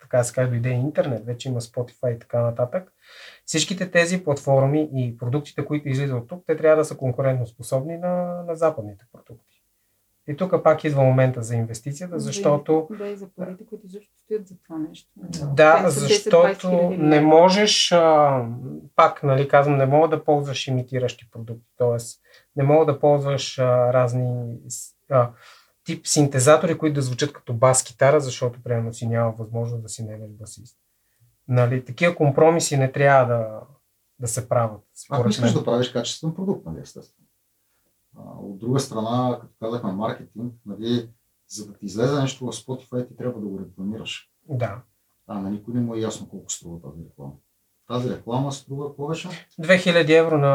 [SPEAKER 1] така се каже, дойде интернет, вече има Spotify и така нататък, всичките тези платформи и продуктите, които излизат от тук, те трябва да са конкурентно способни на, на западните продукти. И тук пак идва момента за инвестицията, защото...
[SPEAKER 5] Да, и за парите, които също стоят за това нещо.
[SPEAKER 1] Да, защото не можеш, а, пак нали, казвам, не мога да ползваш имитиращи продукти, т.е. не мога да ползваш а, разни а, тип синтезатори, които да звучат като бас-китара, защото примерно си няма възможност да си немеш басист. Нали, такива компромиси не трябва да, да се правят.
[SPEAKER 2] Ако искаш да правиш качествен продукт, нали, естествено. От друга страна, като казахме маркетинг, нали, за да ти излезе нещо в Spotify, ти трябва да го рекламираш.
[SPEAKER 1] Да.
[SPEAKER 2] А на никой не му е ясно колко струва тази реклама. Тази реклама струва беше?
[SPEAKER 1] 2000 евро на,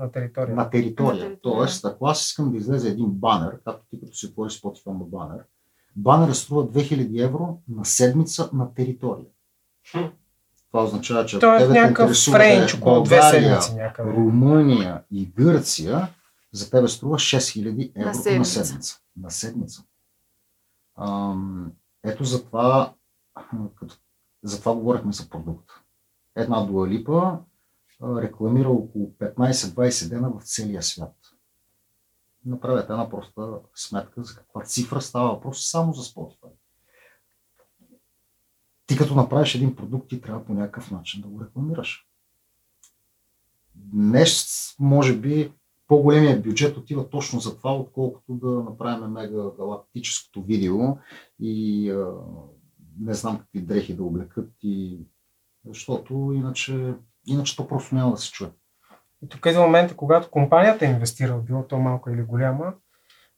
[SPEAKER 1] на територия.
[SPEAKER 2] На територия. На територия. Тоест, ако аз искам да излезе един банер, както ти като си отвориш Spotify на банер, банерът струва 2000 евро на седмица на територия. Хм. Това означава, че
[SPEAKER 1] Той е някакъв френч около две седмици някъде.
[SPEAKER 2] Румъния и Гърция, за тебе струва 6000 евро на седмица. На седмица. На седмица. Ам, ето за това, като, за това говорихме за продукт. Една дуалипа рекламира около 15-20 дена в целия свят. Направете една проста сметка за каква цифра става въпрос само за Spotify. Ти като направиш един продукт, ти трябва по някакъв начин да го рекламираш. Днес, може би, по-големия бюджет отива точно за това, отколкото да направим мега галактическото видео и а, не знам какви дрехи да облекат и защото иначе, иначе то просто няма да се чуе.
[SPEAKER 1] И тук е момента, когато компанията е инвестира, било то малко или голяма,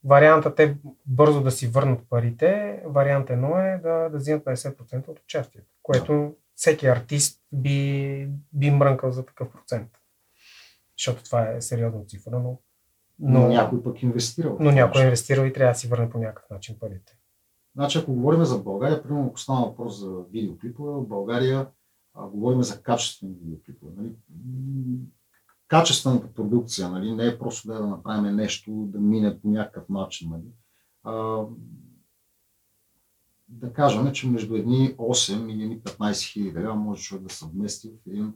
[SPEAKER 1] вариантът е бързо да си върнат парите. Вариант едно е да, да вземат 50% от участието, което да. всеки артист би, би мрънкал за такъв процент защото това е сериозна цифра, но,
[SPEAKER 2] но, но някой пък инвестирал.
[SPEAKER 1] Но някой е инвестирал и трябва да си върне по някакъв начин парите.
[SPEAKER 2] Значи, ако говорим за България, примерно, ако става въпрос за видеоклипове, в България а, говорим за качествени видеоклипове. Нали? Качествената продукция нали? не е просто да, да направим нещо, да мине по някакъв начин. Нали? А, да кажем, че между едни 8 или 15 хиляди лева може човек да се вмести в един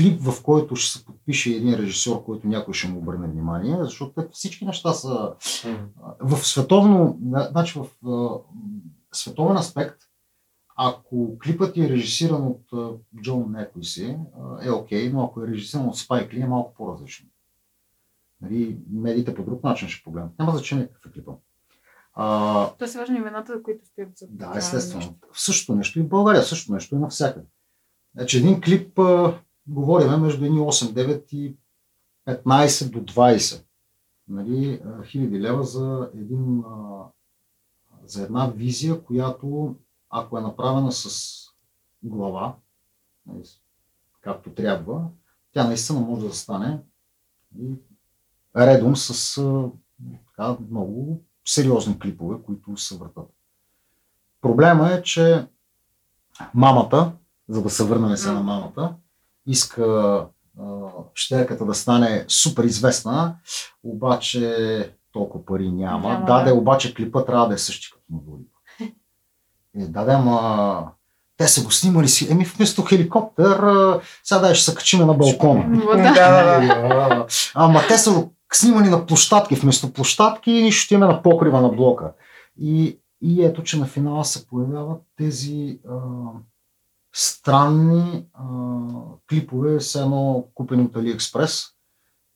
[SPEAKER 2] клип, в който ще се подпише един режисьор, който някой ще му обърне внимание, защото всички неща са в световно, значи в световен аспект, ако клипът е режисиран от Джон някой си, е окей, okay, но ако е режисиран от Спайк Ли, е малко по-различно. Нали, медиите по друг начин ще погледнат. Няма значение какъв е клипът. А,
[SPEAKER 5] То са важни имената, които стоят за
[SPEAKER 2] да, естествено.
[SPEAKER 5] нещо.
[SPEAKER 2] Същото нещо и в България, същото нещо и навсякъде. Значи един клип а, говориме между едни 8, 9 и 15 до 20 нали, хиляди лева за, един, за една визия, която ако е направена с глава, нали, както трябва, тя наистина може да стане и редом с така, много сериозни клипове, които се въртат. Проблема е, че мамата, за да се върнем се на мамата, иска щерката да стане супер известна, обаче толкова пари няма.
[SPEAKER 5] Няма,
[SPEAKER 2] да,
[SPEAKER 5] да.
[SPEAKER 2] да, обаче клипът трябва да е същи като на Дуалипа. Е, да, да, ама те са го снимали си. Еми вместо хеликоптер, сега дай ще се качиме на балкона.
[SPEAKER 5] Вот,
[SPEAKER 1] Да,
[SPEAKER 5] да.
[SPEAKER 1] да, да.
[SPEAKER 2] Ама те са снимани на площадки, вместо площадки и ще имаме на покрива на блока. И, и ето, че на финала се появяват тези а, странни а, клипове, с едно купени от Алиекспрес.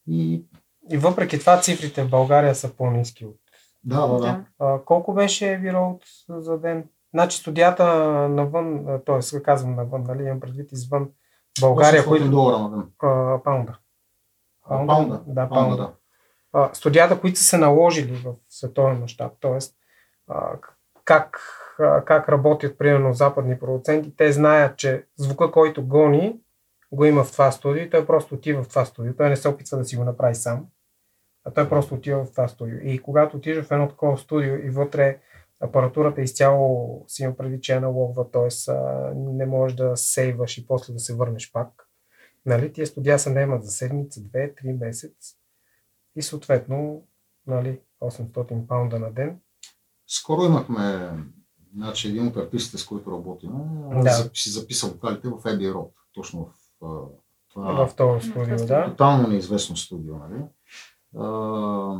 [SPEAKER 2] И
[SPEAKER 1] И въпреки това цифрите в България са по-низки от
[SPEAKER 2] да, да, да.
[SPEAKER 1] А, колко беше Road за ден? Значи студията навън, т.е. казвам навън, нали, имам предвид извън България,
[SPEAKER 2] 800
[SPEAKER 1] които...
[SPEAKER 2] долара на ден.
[SPEAKER 1] А, паунда.
[SPEAKER 2] Паунда.
[SPEAKER 1] Да,
[SPEAKER 2] Паунда,
[SPEAKER 1] паунда.
[SPEAKER 2] да.
[SPEAKER 1] А, студията, които са се наложили в световен мащаб, т.е. как, как работят, примерно, западни продуценти, те знаят, че звука, който гони, го има в това студио и той просто отива в това студио. Той не се опитва да си го направи сам, а той просто отива в това студио. И когато отидеш в едно такова студио и вътре апаратурата изцяло си има преди, че е аналогва, т.е. не можеш да сейваш и после да се върнеш пак. Нали, тия студия се наемат за седмица, две, три месец и съответно нали, 800 паунда на ден.
[SPEAKER 2] Скоро имахме значи, един от артистите, с които работим,
[SPEAKER 1] Да.
[SPEAKER 2] си записал вокалите в Abbey Road, точно в това
[SPEAKER 1] в този студио, да.
[SPEAKER 2] тотално неизвестно студио. Нали? А,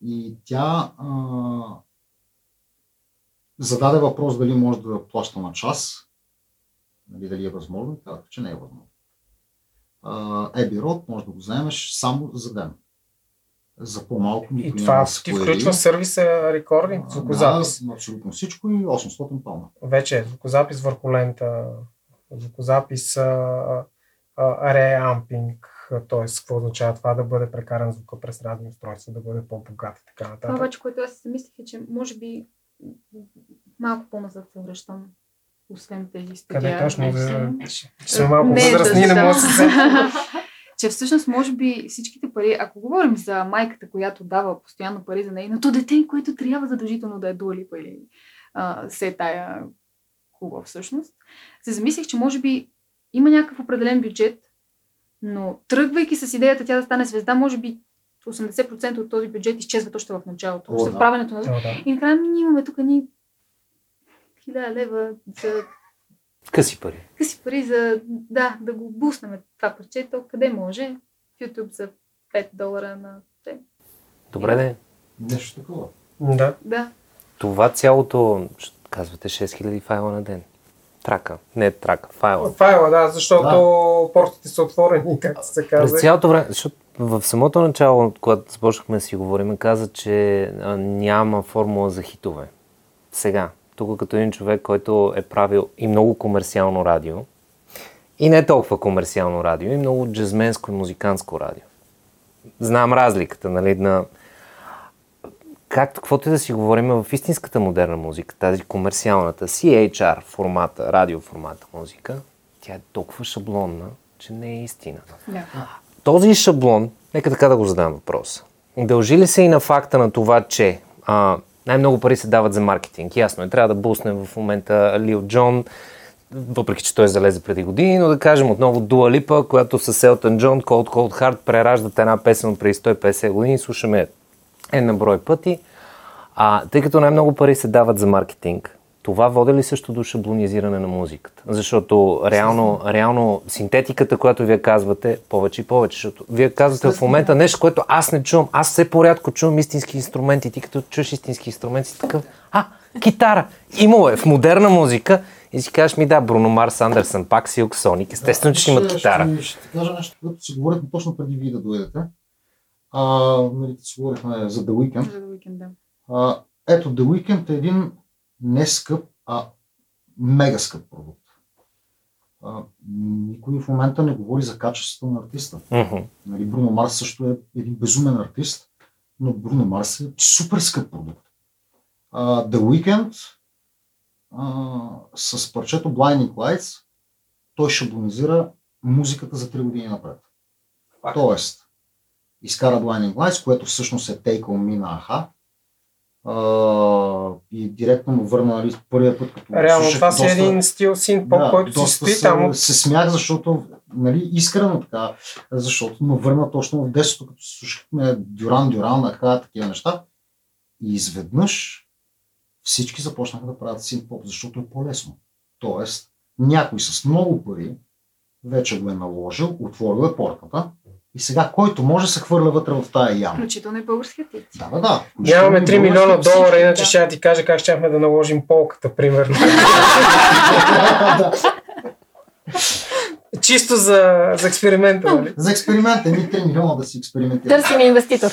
[SPEAKER 2] и тя а, зададе въпрос дали може да плаща на час, нали, дали е възможно, казах, че не е възможно. Еби Род може да го вземеш само за ден. За по-малко
[SPEAKER 1] И
[SPEAKER 2] никой
[SPEAKER 1] това
[SPEAKER 2] да се
[SPEAKER 1] ти включва сервиса рекординг, звукозапис.
[SPEAKER 2] Да, абсолютно всичко и 800 паунда.
[SPEAKER 1] Вече е звукозапис върху лента, звукозапис, реампинг, т.е. какво означава това да бъде прекаран звука през радиоустройство, да бъде по-богат и така
[SPEAKER 5] Това
[SPEAKER 1] нататък.
[SPEAKER 5] обаче, което аз си мислех е, че може би малко по-назад се връщам, освен тези студия.
[SPEAKER 1] Къде точно?
[SPEAKER 5] съм.
[SPEAKER 1] Ще сме малко
[SPEAKER 5] Не,
[SPEAKER 1] възрастни,
[SPEAKER 5] да,
[SPEAKER 1] не
[SPEAKER 5] да.
[SPEAKER 1] може да се.
[SPEAKER 5] че всъщност може би всичките пари, ако говорим за майката, която дава постоянно пари за нейното дете, което трябва задължително да е дуалипа или а, се е тая хубава всъщност, се замислих, че може би има някакъв определен бюджет, но тръгвайки с идеята тя да стане звезда, може би 80% от този бюджет изчезват още в началото,
[SPEAKER 2] О, да.
[SPEAKER 5] в правенето на...
[SPEAKER 1] О, да.
[SPEAKER 5] И накрая ние имаме тук ни хиляда лева за
[SPEAKER 4] Къси пари.
[SPEAKER 5] къси пари за да, да го буснем това парче, то къде може? В YouTube за 5 долара на те.
[SPEAKER 4] Добре, де.
[SPEAKER 2] Нещо такова.
[SPEAKER 1] Да.
[SPEAKER 5] Да.
[SPEAKER 4] Това цялото, казвате 6000 файла на ден. Трака. Не трака, файла.
[SPEAKER 1] Файла, да, защото
[SPEAKER 2] Да.
[SPEAKER 1] портите са отворени, както се казва.
[SPEAKER 4] През цялото време, защото в самото начало, когато започнахме да си говорим, каза, че няма формула за хитове. Сега, тук като един човек, който е правил и много комерциално радио, и не толкова комерциално радио, и много джазменско и музикантско радио. Знам разликата, нали, на както каквото и да си говорим в истинската модерна музика, тази комерциалната, CHR формата, радио формата музика, тя е толкова шаблонна, че не е истина.
[SPEAKER 5] да.
[SPEAKER 4] Този шаблон, нека така да го задам въпроса. Дължи ли се и на факта на това, че а, най-много пари се дават за маркетинг? Ясно е, трябва да буснем в момента Лил Джон, въпреки че той залезе преди години, но да кажем отново Дуа Липа, която с Елтън Джон, Cold Cold Heart прераждат една песен преди 150 години, слушаме една брой пъти. А, тъй като най-много пари се дават за маркетинг, това води ли също до шаблонизиране на музиката? Защото реално, реално синтетиката, която вие казвате, повече и повече. Защото вие казвате в момента нещо, което аз не чувам. Аз все по-рядко чувам истински инструменти. Ти като чуеш истински инструменти си такъв, а, китара. Имало е в модерна музика и си кажеш ми да, Бруно Марс, Андерсън, пак Силк Соник. Естествено, че ще имат китара.
[SPEAKER 2] Ще, ще ти кажа нещо, което си говорихме точно преди вие да дойдете. А, нали, си говорихме за The Weeknd.
[SPEAKER 5] За уикенда.
[SPEAKER 2] А, ето, The Weeknd е един не скъп, а мега скъп продукт. А, никой в момента не говори за качеството на артиста.
[SPEAKER 4] Мгм.
[SPEAKER 2] Нали, Бруно Марс също е един безумен артист, но Бруно Марс е супер скъп продукт. А, The Weeknd а, с парчето Blinding Lights той шаблонизира музиката за 3 години напред.
[SPEAKER 1] Факт.
[SPEAKER 2] Тоест, изкара Blinding Lights, което всъщност е Take On Me на Аха. И директно му върна нали, първия път, като
[SPEAKER 1] Реално
[SPEAKER 2] слушах,
[SPEAKER 1] това си
[SPEAKER 2] доста-
[SPEAKER 1] един стил синт поп, който си стои
[SPEAKER 2] се,
[SPEAKER 1] там.
[SPEAKER 2] се смях, защото нали, искрено така, защото ме върна точно в детството, като слушахме Дюран Дюран, Аха, такива неща. И изведнъж всички започнаха да правят синт поп, защото е по-лесно. Тоест, някой с много пари вече го е наложил, отворил е портата и сега който може се хвърля вътре в тая яма.
[SPEAKER 5] Включително и българският.
[SPEAKER 2] Да, бе, да.
[SPEAKER 1] Нямаме 3 милиона долара, иначе
[SPEAKER 5] да.
[SPEAKER 1] ще я ти кажа как щяхме да наложим полката, примерно.
[SPEAKER 2] Да.
[SPEAKER 1] Чисто за, за експеримента, нали?
[SPEAKER 2] За експеримент, едни 3 милиона да си експериментират.
[SPEAKER 3] Търсим инвеститор.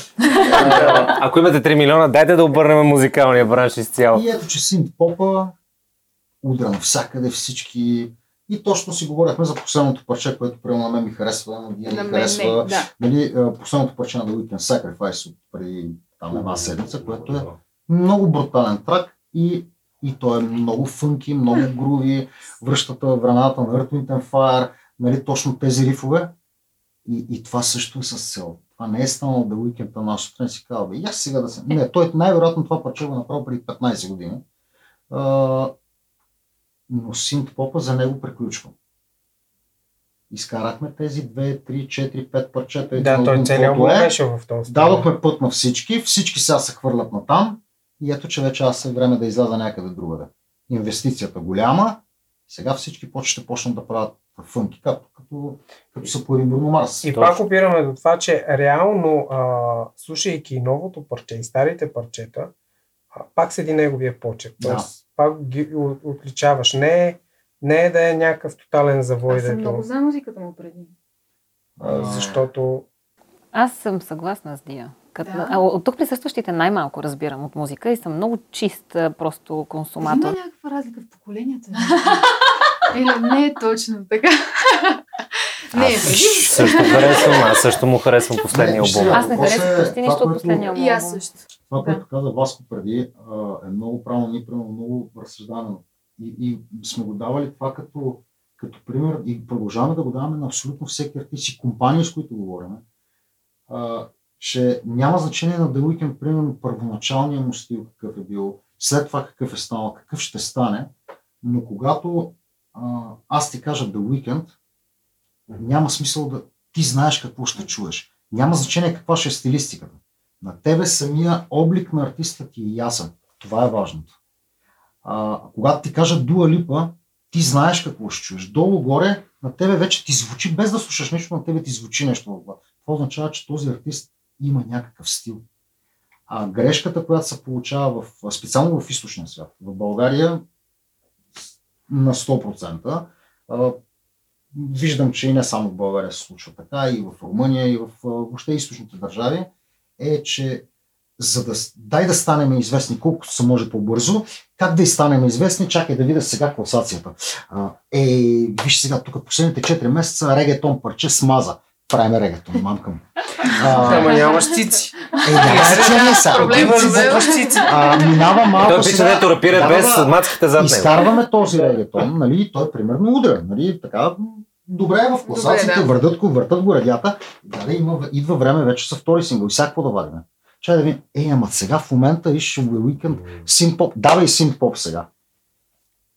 [SPEAKER 4] Ако имате 3 милиона, дайте да обърнем музикалния бранш изцяло.
[SPEAKER 2] И ето, че синт попа удра навсякъде всички. И точно си говорихме за последното парче, което приема на мен ми харесва, на
[SPEAKER 5] На
[SPEAKER 2] ми
[SPEAKER 5] мен
[SPEAKER 2] харесва.
[SPEAKER 5] не, да.
[SPEAKER 2] Нали, последното парче на The Weekend Sacrifice от преди там една седмица, което е много брутален трак и, и той е много фънки, много груви, връщата времената на Earth, Wind and Fire, нали, точно тези рифове. И, и това също е с цел. Това не е станало The Weekend на сутрин си казва, бе, и аз сега да се... Не, той най-вероятно това парче го е направил преди 15 години. Но синт попа за него приключва. Изкарахме тези 2, 3, 4, 5 парчета.
[SPEAKER 1] Да, той целият му
[SPEAKER 2] е.
[SPEAKER 1] беше в този.
[SPEAKER 2] Дадохме път на всички, всички сега се хвърлят на там и ето, че вече аз е време да изляза някъде другаде. Инвестицията голяма, сега всички ще почнат да правят фънки, както като, като се появи Бруно Марс.
[SPEAKER 1] И пак опираме до това, че реално, а, слушайки новото парче и старите парчета, а, пак седи неговия почерк.
[SPEAKER 2] Да.
[SPEAKER 1] Тоест, пак ги от- отличаваш. Не е, не е да е някакъв тотален завой,
[SPEAKER 5] Аз съм
[SPEAKER 1] дето,
[SPEAKER 5] много за музиката му преди.
[SPEAKER 1] а, защото
[SPEAKER 3] Аз съм съгласна с Дия. Като,
[SPEAKER 5] Да.
[SPEAKER 3] а, от тук присъстващите най-малко разбирам от музика и съм много чист просто
[SPEAKER 5] Има
[SPEAKER 3] консуматор.
[SPEAKER 5] някаква разлика в поколенията. Или не е точно така. не,
[SPEAKER 4] Аз също харесвам, аз също му харесвам последния албум.
[SPEAKER 3] Аз не харесвам
[SPEAKER 2] е
[SPEAKER 3] почти
[SPEAKER 2] това,
[SPEAKER 3] нищо от последния му
[SPEAKER 5] И аз
[SPEAKER 3] албум.
[SPEAKER 5] също.
[SPEAKER 2] Това,
[SPEAKER 5] Да.
[SPEAKER 2] което каза Васко преди, е много правилно, ние примерно много разсъждаваме. И, и сме го давали това като, като пример и продължаваме да го даваме на абсолютно всеки артист и компании, с които говорим. А, че няма значение на The Weeknd, примерно, първоначалния му стил какъв е бил, след това какъв е станал, какъв ще стане, но когато а, аз ти кажа The Weeknd, няма смисъл да ти знаеш какво ще чуеш. Няма значение каква ще е стилистиката. На тебе самия облик на артиста ти е ясен. Това е важното. А, когато ти кажа Дуа Липа, ти знаеш какво ще чуеш. Долу-горе на тебе вече ти звучи, без да слушаш нещо, на тебе ти звучи нещо. Това означава, че този артист има някакъв стил. А грешката, която се получава в, специално в източния свят, в България на 100%, а, виждам, че и не само в България се случва така, и в Румъния, и в въобще източните държави, е, че за да, дай да станем известни колкото се може по-бързо, как да и станем известни, чакай да видя сега класацията. А, е, виж сега, тук последните 4 месеца регетон парче смаза. Правим регетон, мамкам. А,
[SPEAKER 1] Ама нямаш цици.
[SPEAKER 2] е, няма значение сега.
[SPEAKER 5] Проблем,
[SPEAKER 2] Отиваш,
[SPEAKER 5] проблем.
[SPEAKER 1] Букваш цици.
[SPEAKER 2] А, минава малко
[SPEAKER 4] Той пише, дето рапира
[SPEAKER 2] Да,
[SPEAKER 4] без
[SPEAKER 2] да, да.
[SPEAKER 4] мацките зад него.
[SPEAKER 2] Изкарваме този регетон, нали, и той примерно удра, нали, така, добре в класациите,
[SPEAKER 5] Добре, да.
[SPEAKER 2] върдат го, въртат го радията, да, да, има, идва време вече са втори сингъл, и всяко да вадим. Чай да видим, ей, ама сега в момента виж The Weekend, синт-поп, давай синт-поп сега.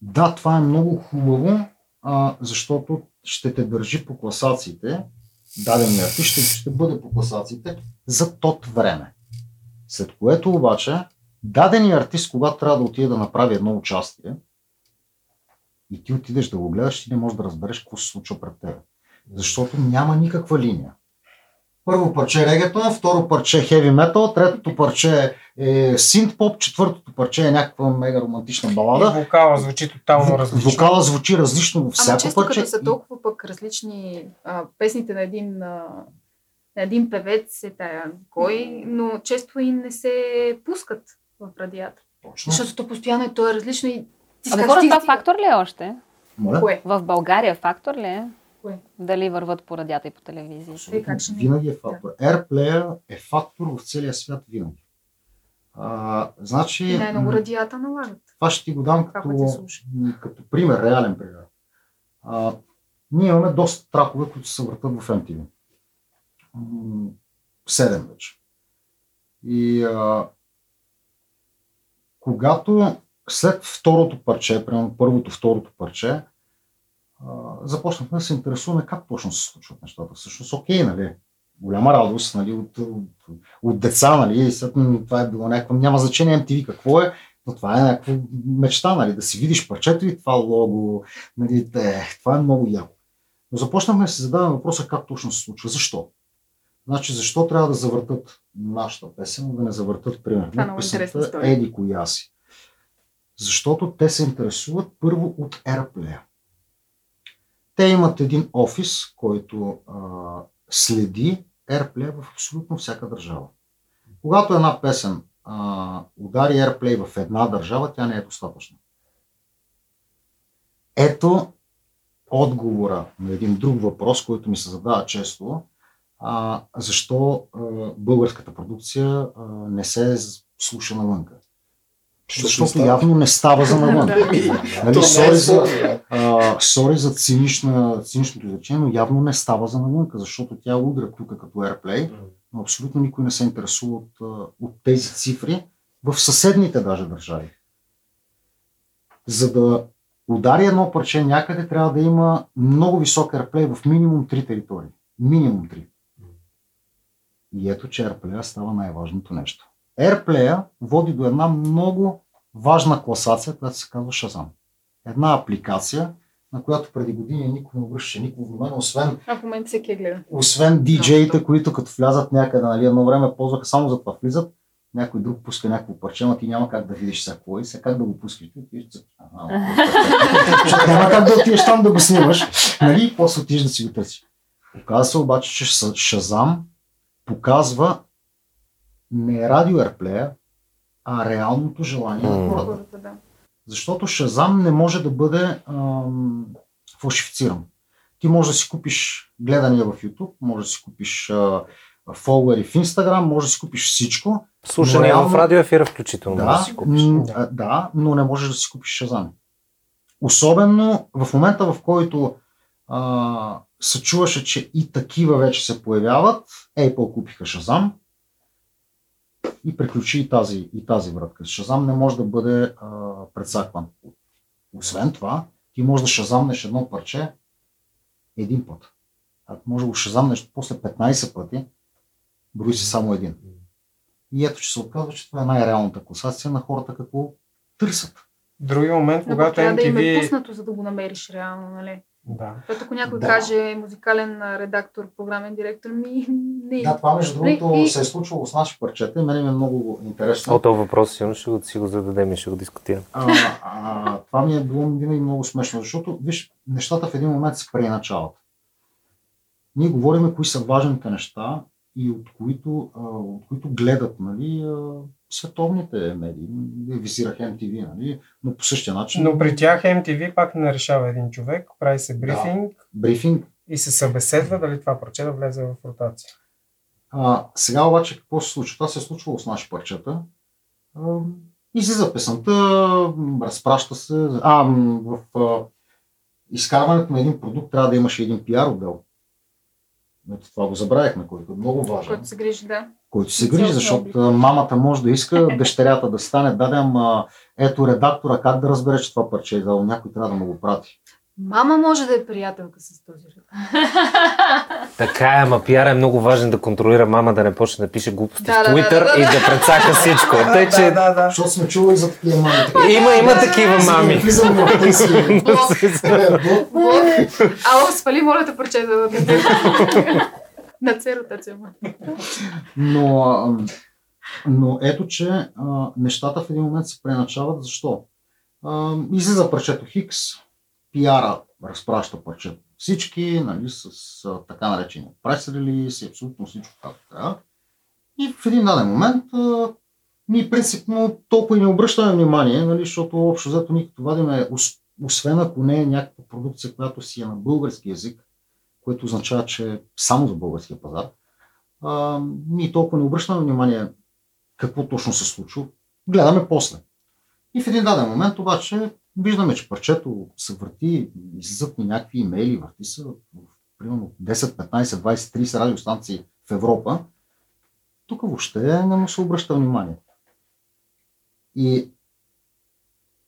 [SPEAKER 2] Да, това е много хубаво, а, защото ще те държи по класациите, дадения артист ще, ще бъде по класациите за тот време. След което обаче, дадения артист, когато трябва да отиде да направи едно участие, и ти отидеш да го гледаш, ти не можеш да разбереш какво се случва пред теб. Защото няма никаква линия. Първо парче е регетон, второ парче е хеви метал, третото парче е синт поп, четвъртото парче е някаква мега романтична
[SPEAKER 1] И
[SPEAKER 2] балада.
[SPEAKER 1] вокала звучи тотално различно.
[SPEAKER 2] Вокала звучи различно във
[SPEAKER 5] Ама
[SPEAKER 2] всяко
[SPEAKER 5] често
[SPEAKER 2] парче.
[SPEAKER 5] като са
[SPEAKER 2] и-
[SPEAKER 5] толкова пък различни а, песните на един, а, на един певец е тая кой, но често и не се пускат в радиата.
[SPEAKER 2] Точно.
[SPEAKER 5] Защото то постоянно е, то е различно и
[SPEAKER 3] Абе,
[SPEAKER 5] си
[SPEAKER 3] хора,
[SPEAKER 5] кажеш,
[SPEAKER 3] това фактор ли е още?
[SPEAKER 2] Моля?
[SPEAKER 5] Кое?
[SPEAKER 3] В България фактор ли е?
[SPEAKER 5] Кое?
[SPEAKER 3] Дали върват по радиата и по телевизията?
[SPEAKER 5] Как ще не?
[SPEAKER 2] Винаги е фактор. AirPlayer е фактор в целия свят винаги. А, значи,
[SPEAKER 5] И най-много радията налагат.
[SPEAKER 2] това ще ти го дам
[SPEAKER 5] Това,
[SPEAKER 2] като, като пример, реален пример. А, ние имаме доста тракове, които се въртат в MTV. Седем вече. И а, когато след второто парче, примерно първото, второто парче, започнахме да се интересуваме как точно се случват нещата. Всъщност, окей, нали, голяма радост нали, от, от, от деца, нали, след, това е било някакво, няма значение MTV какво е, но това е някаква мечта, нали, да си видиш парчето и това лого, нали, е, това е много яко. Но започнахме да се задаваме въпроса как точно се случва. Защо? Значи, защо трябва да завъртат нашата песен, да не завъртат, примерно,
[SPEAKER 5] е
[SPEAKER 2] песента. Еди коя си. Защото те се интересуват първо от AirPlay. Те имат един офис, който а, следи AirPlay в абсолютно всяка държава. Когато една песен а, удари AirPlay в една държава, тя не е достатъчна. Ето отговора на един друг въпрос, който ми се задава често. А, защо а, българската продукция а, не се слуша навънка? Защото явно не става за навън. Нали, сори за, а, сори за цинична, циничното изречение, но явно не става за навънка, защото тя удря тук като AirPlay, но абсолютно никой не се интересува от, от тези цифри в съседните даже държави. За да удари едно парче някъде, трябва да има много висок AirPlay в минимум 3 територии. Минимум 3. И ето, че AirPlay става най-важното нещо. AirPlay води до една много важна класация, която се казва Shazam. Една апликация, на която преди години никой не обръщаше никакво внимание, освен,
[SPEAKER 5] А в момента всеки я гледа.
[SPEAKER 2] освен диджеите, които като влязат някъде, нали, едно време ползваха само за това. Влизат, някой друг пуска някакво парче, но ти няма как да видиш сега какво е, сега как да го пускаш. Ти отиваш, за- няма как да отидеш там да го снимаш, нали, и после отидеш да си го търсиш. Оказва се обаче, че Ша- Шазам показва не радио AirPlay, а реалното желание на хората.
[SPEAKER 5] Да.
[SPEAKER 2] Защото Шазам не може да бъде ам, фалшифициран. Ти можеш да си купиш гледания в YouTube, може да си купиш а, фолуери в Instagram, може да си купиш всичко.
[SPEAKER 4] Слушане
[SPEAKER 2] реално-
[SPEAKER 4] в радиоефира включително може да
[SPEAKER 2] Да,
[SPEAKER 4] си купиш.
[SPEAKER 2] м, да, но не можеш да си купиш Шазам. Особено в момента, в който а, се чуваше, че и такива вече се появяват, Apple купиха Шазам и приключи и тази, и тази вратка. Шазам не може да бъде а, предсакван. Освен това, ти можеш да шазамнеш едно парче един път. Ако може да го шазамнеш после 15 пъти, брои си само един. И ето, че се оказва, че това е най-реалната класация на хората какво търсят.
[SPEAKER 1] Други момент,
[SPEAKER 5] Но
[SPEAKER 1] когато
[SPEAKER 5] трябва да им е
[SPEAKER 1] MTV...
[SPEAKER 5] пуснато, за да го намериш реално, нали?
[SPEAKER 1] Да.
[SPEAKER 5] Защото ако някой
[SPEAKER 2] Да.
[SPEAKER 5] каже музикален редактор, програмен директор, ми не.
[SPEAKER 2] Да, това между другото
[SPEAKER 5] И-
[SPEAKER 2] се е случвало с наши парчета и мен ми е много интересно.
[SPEAKER 4] О, този въпрос сигурно ще го, си го зададем и ще го дискутираме.
[SPEAKER 2] А, а, това ми е било винаги много смешно, защото виж, нещата в един момент се преначалят. Ние говорим кои са важните неща и от които, а, от които гледат нали, а, световните медии. Вие визирах MTV, нали, но по същия начин.
[SPEAKER 1] Но при тях MTV пак не решава един човек, прави се брифинг
[SPEAKER 2] Брифинг.
[SPEAKER 1] и се събеседва дали това парче да влезе в ротация.
[SPEAKER 2] А, сега обаче какво се случва? Това се е случвало с наши парчета. Излиза песента, разпраща се. А, в а, изкарването на един продукт трябва да имаш един пиар отдел. Ето това го забравихме, който е много важен.
[SPEAKER 5] Който се грижи, да.
[SPEAKER 2] Който се грижи, защото мамата може да иска дъщерята да стане, дадем а, ето редактора, как да разбере, че това парче е дал, някой трябва да му го прати.
[SPEAKER 5] Мама може да е приятелка с този.
[SPEAKER 4] Така е, ама пиар е много важен да контролира мама да не почне да пише глупости
[SPEAKER 5] Да,
[SPEAKER 4] в
[SPEAKER 5] да, да,
[SPEAKER 4] Twitter
[SPEAKER 5] да, да.
[SPEAKER 4] и да прецака всичко. Тъй, че
[SPEAKER 1] Да, да, да.
[SPEAKER 2] Защото сме чували за такива мами.
[SPEAKER 4] има, има такива мами.
[SPEAKER 2] Тези.
[SPEAKER 5] Ало, спали, моля те, парче да даде. На це ротация. ма.
[SPEAKER 2] Но, но ето, че а, нещата в един момент се преначават. Защо? А, излиза парчето Хикс, пиара разпраща парчето всички, нали, с а, така наречения прес релиз и абсолютно всичко както трябва. И в един даден момент а, Ние принципно толкова и не обръщаме внимание, нали, защото общо взето ние като вадиме, освен ако не е някаква продукция, която си е на български язик, което означава, че само за българския пазар, а, ние толкова не обръщаме внимание какво точно се случва. Гледаме после. И в един даден момент обаче виждаме, че парчето се върти, излизат ни някакви имейли, върти се примерно 10, 15, 20, 30 радиостанции в Европа. Тук въобще не му се обръща внимание. И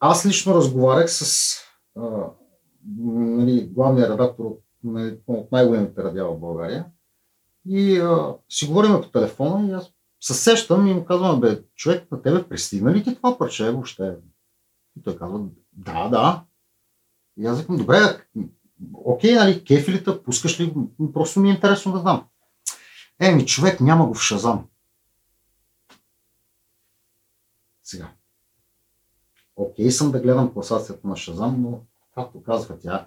[SPEAKER 2] аз лично разговарях с а, нали, главния редактор от, нали, от най-големите радиа в България и а, си говорим по телефона и аз се сещам и му казвам, бе, човек, на тебе пристигна ли ти това парче въобще? И той казва, да, да. И аз викам, добре, окей, нали, кефилита, пускаш ли, просто ми е интересно да знам. Еми, човек няма го в Шазам. Сега. Окей съм да гледам класацията на Шазам, но, както казва тя,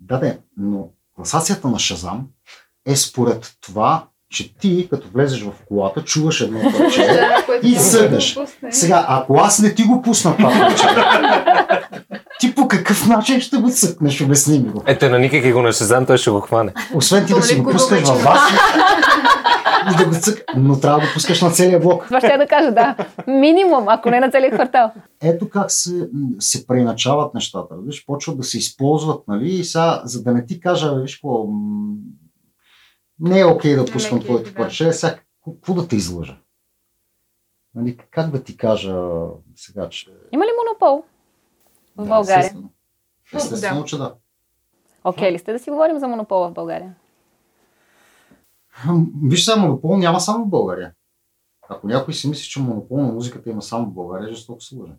[SPEAKER 2] да, да, но класацията на Шазам е според това, че ти, като влезеш в колата, чуваш едно парче и съдеш. Сега, ако аз не ти го пусна това парче, ти по какъв начин ще го цъкнеш? Обясни ми го.
[SPEAKER 4] Ето, на никак го на Шазам, той ще го хване.
[SPEAKER 2] Освен ти да си го пускаш във вас и да го цък, но трябва да го пускаш на целия блок.
[SPEAKER 3] Това ще да кажа, да. Минимум, ако не на целия квартал.
[SPEAKER 2] Ето как се, се преиначават нещата. Виж, почват да се използват, нали, и сега, за да не ти кажа, виж какво, не е окей okay да пускам okay, твоето да. парче, сега какво да те излъжа? Нали, как да ти кажа сега, че...
[SPEAKER 3] Има ли монопол в да, България?
[SPEAKER 2] Естествено, естествено да. че да.
[SPEAKER 3] Окей okay, ли сте да си говорим за монопол в България?
[SPEAKER 2] Виж сега, монопол няма само в България. Ако някой си мисли, че монопол на музиката има само в България, жестоко се лъже.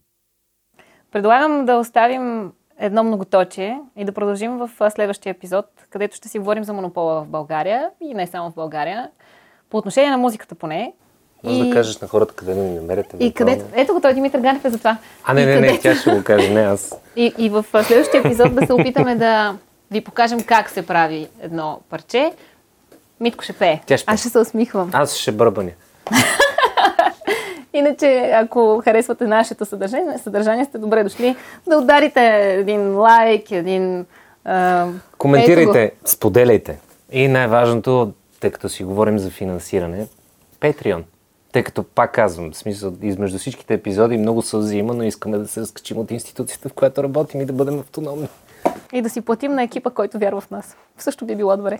[SPEAKER 3] Предлагам да оставим едно многоточие и да продължим в следващия епизод, където ще си говорим за монопола в България и не само в България. По отношение на музиката поне.
[SPEAKER 4] Може и... да кажеш на хората къде да ни намерите.
[SPEAKER 3] И където... Ето го, той Димитър Ганев е за това.
[SPEAKER 4] А, не, не, не, не, тя ще го каже, не аз.
[SPEAKER 3] И, и в следващия епизод да се опитаме да ви покажем как се прави едно парче. Митко ще пее. Тя ще... Аз ще се усмихвам.
[SPEAKER 4] Аз ще бърбаня.
[SPEAKER 3] Иначе, ако харесвате нашето съдържание, съдържание сте добре дошли да ударите един лайк, един... А,
[SPEAKER 4] Коментирайте, споделяйте. И най-важното, тъй като си говорим за финансиране, Patreon. Тъй като, пак казвам, в смисъл, измежду всичките епизоди много сълзи има, но искаме да се разкачим от институцията, в която работим и да бъдем автономни.
[SPEAKER 3] И да си платим на екипа, който вярва в нас. Също би било добре.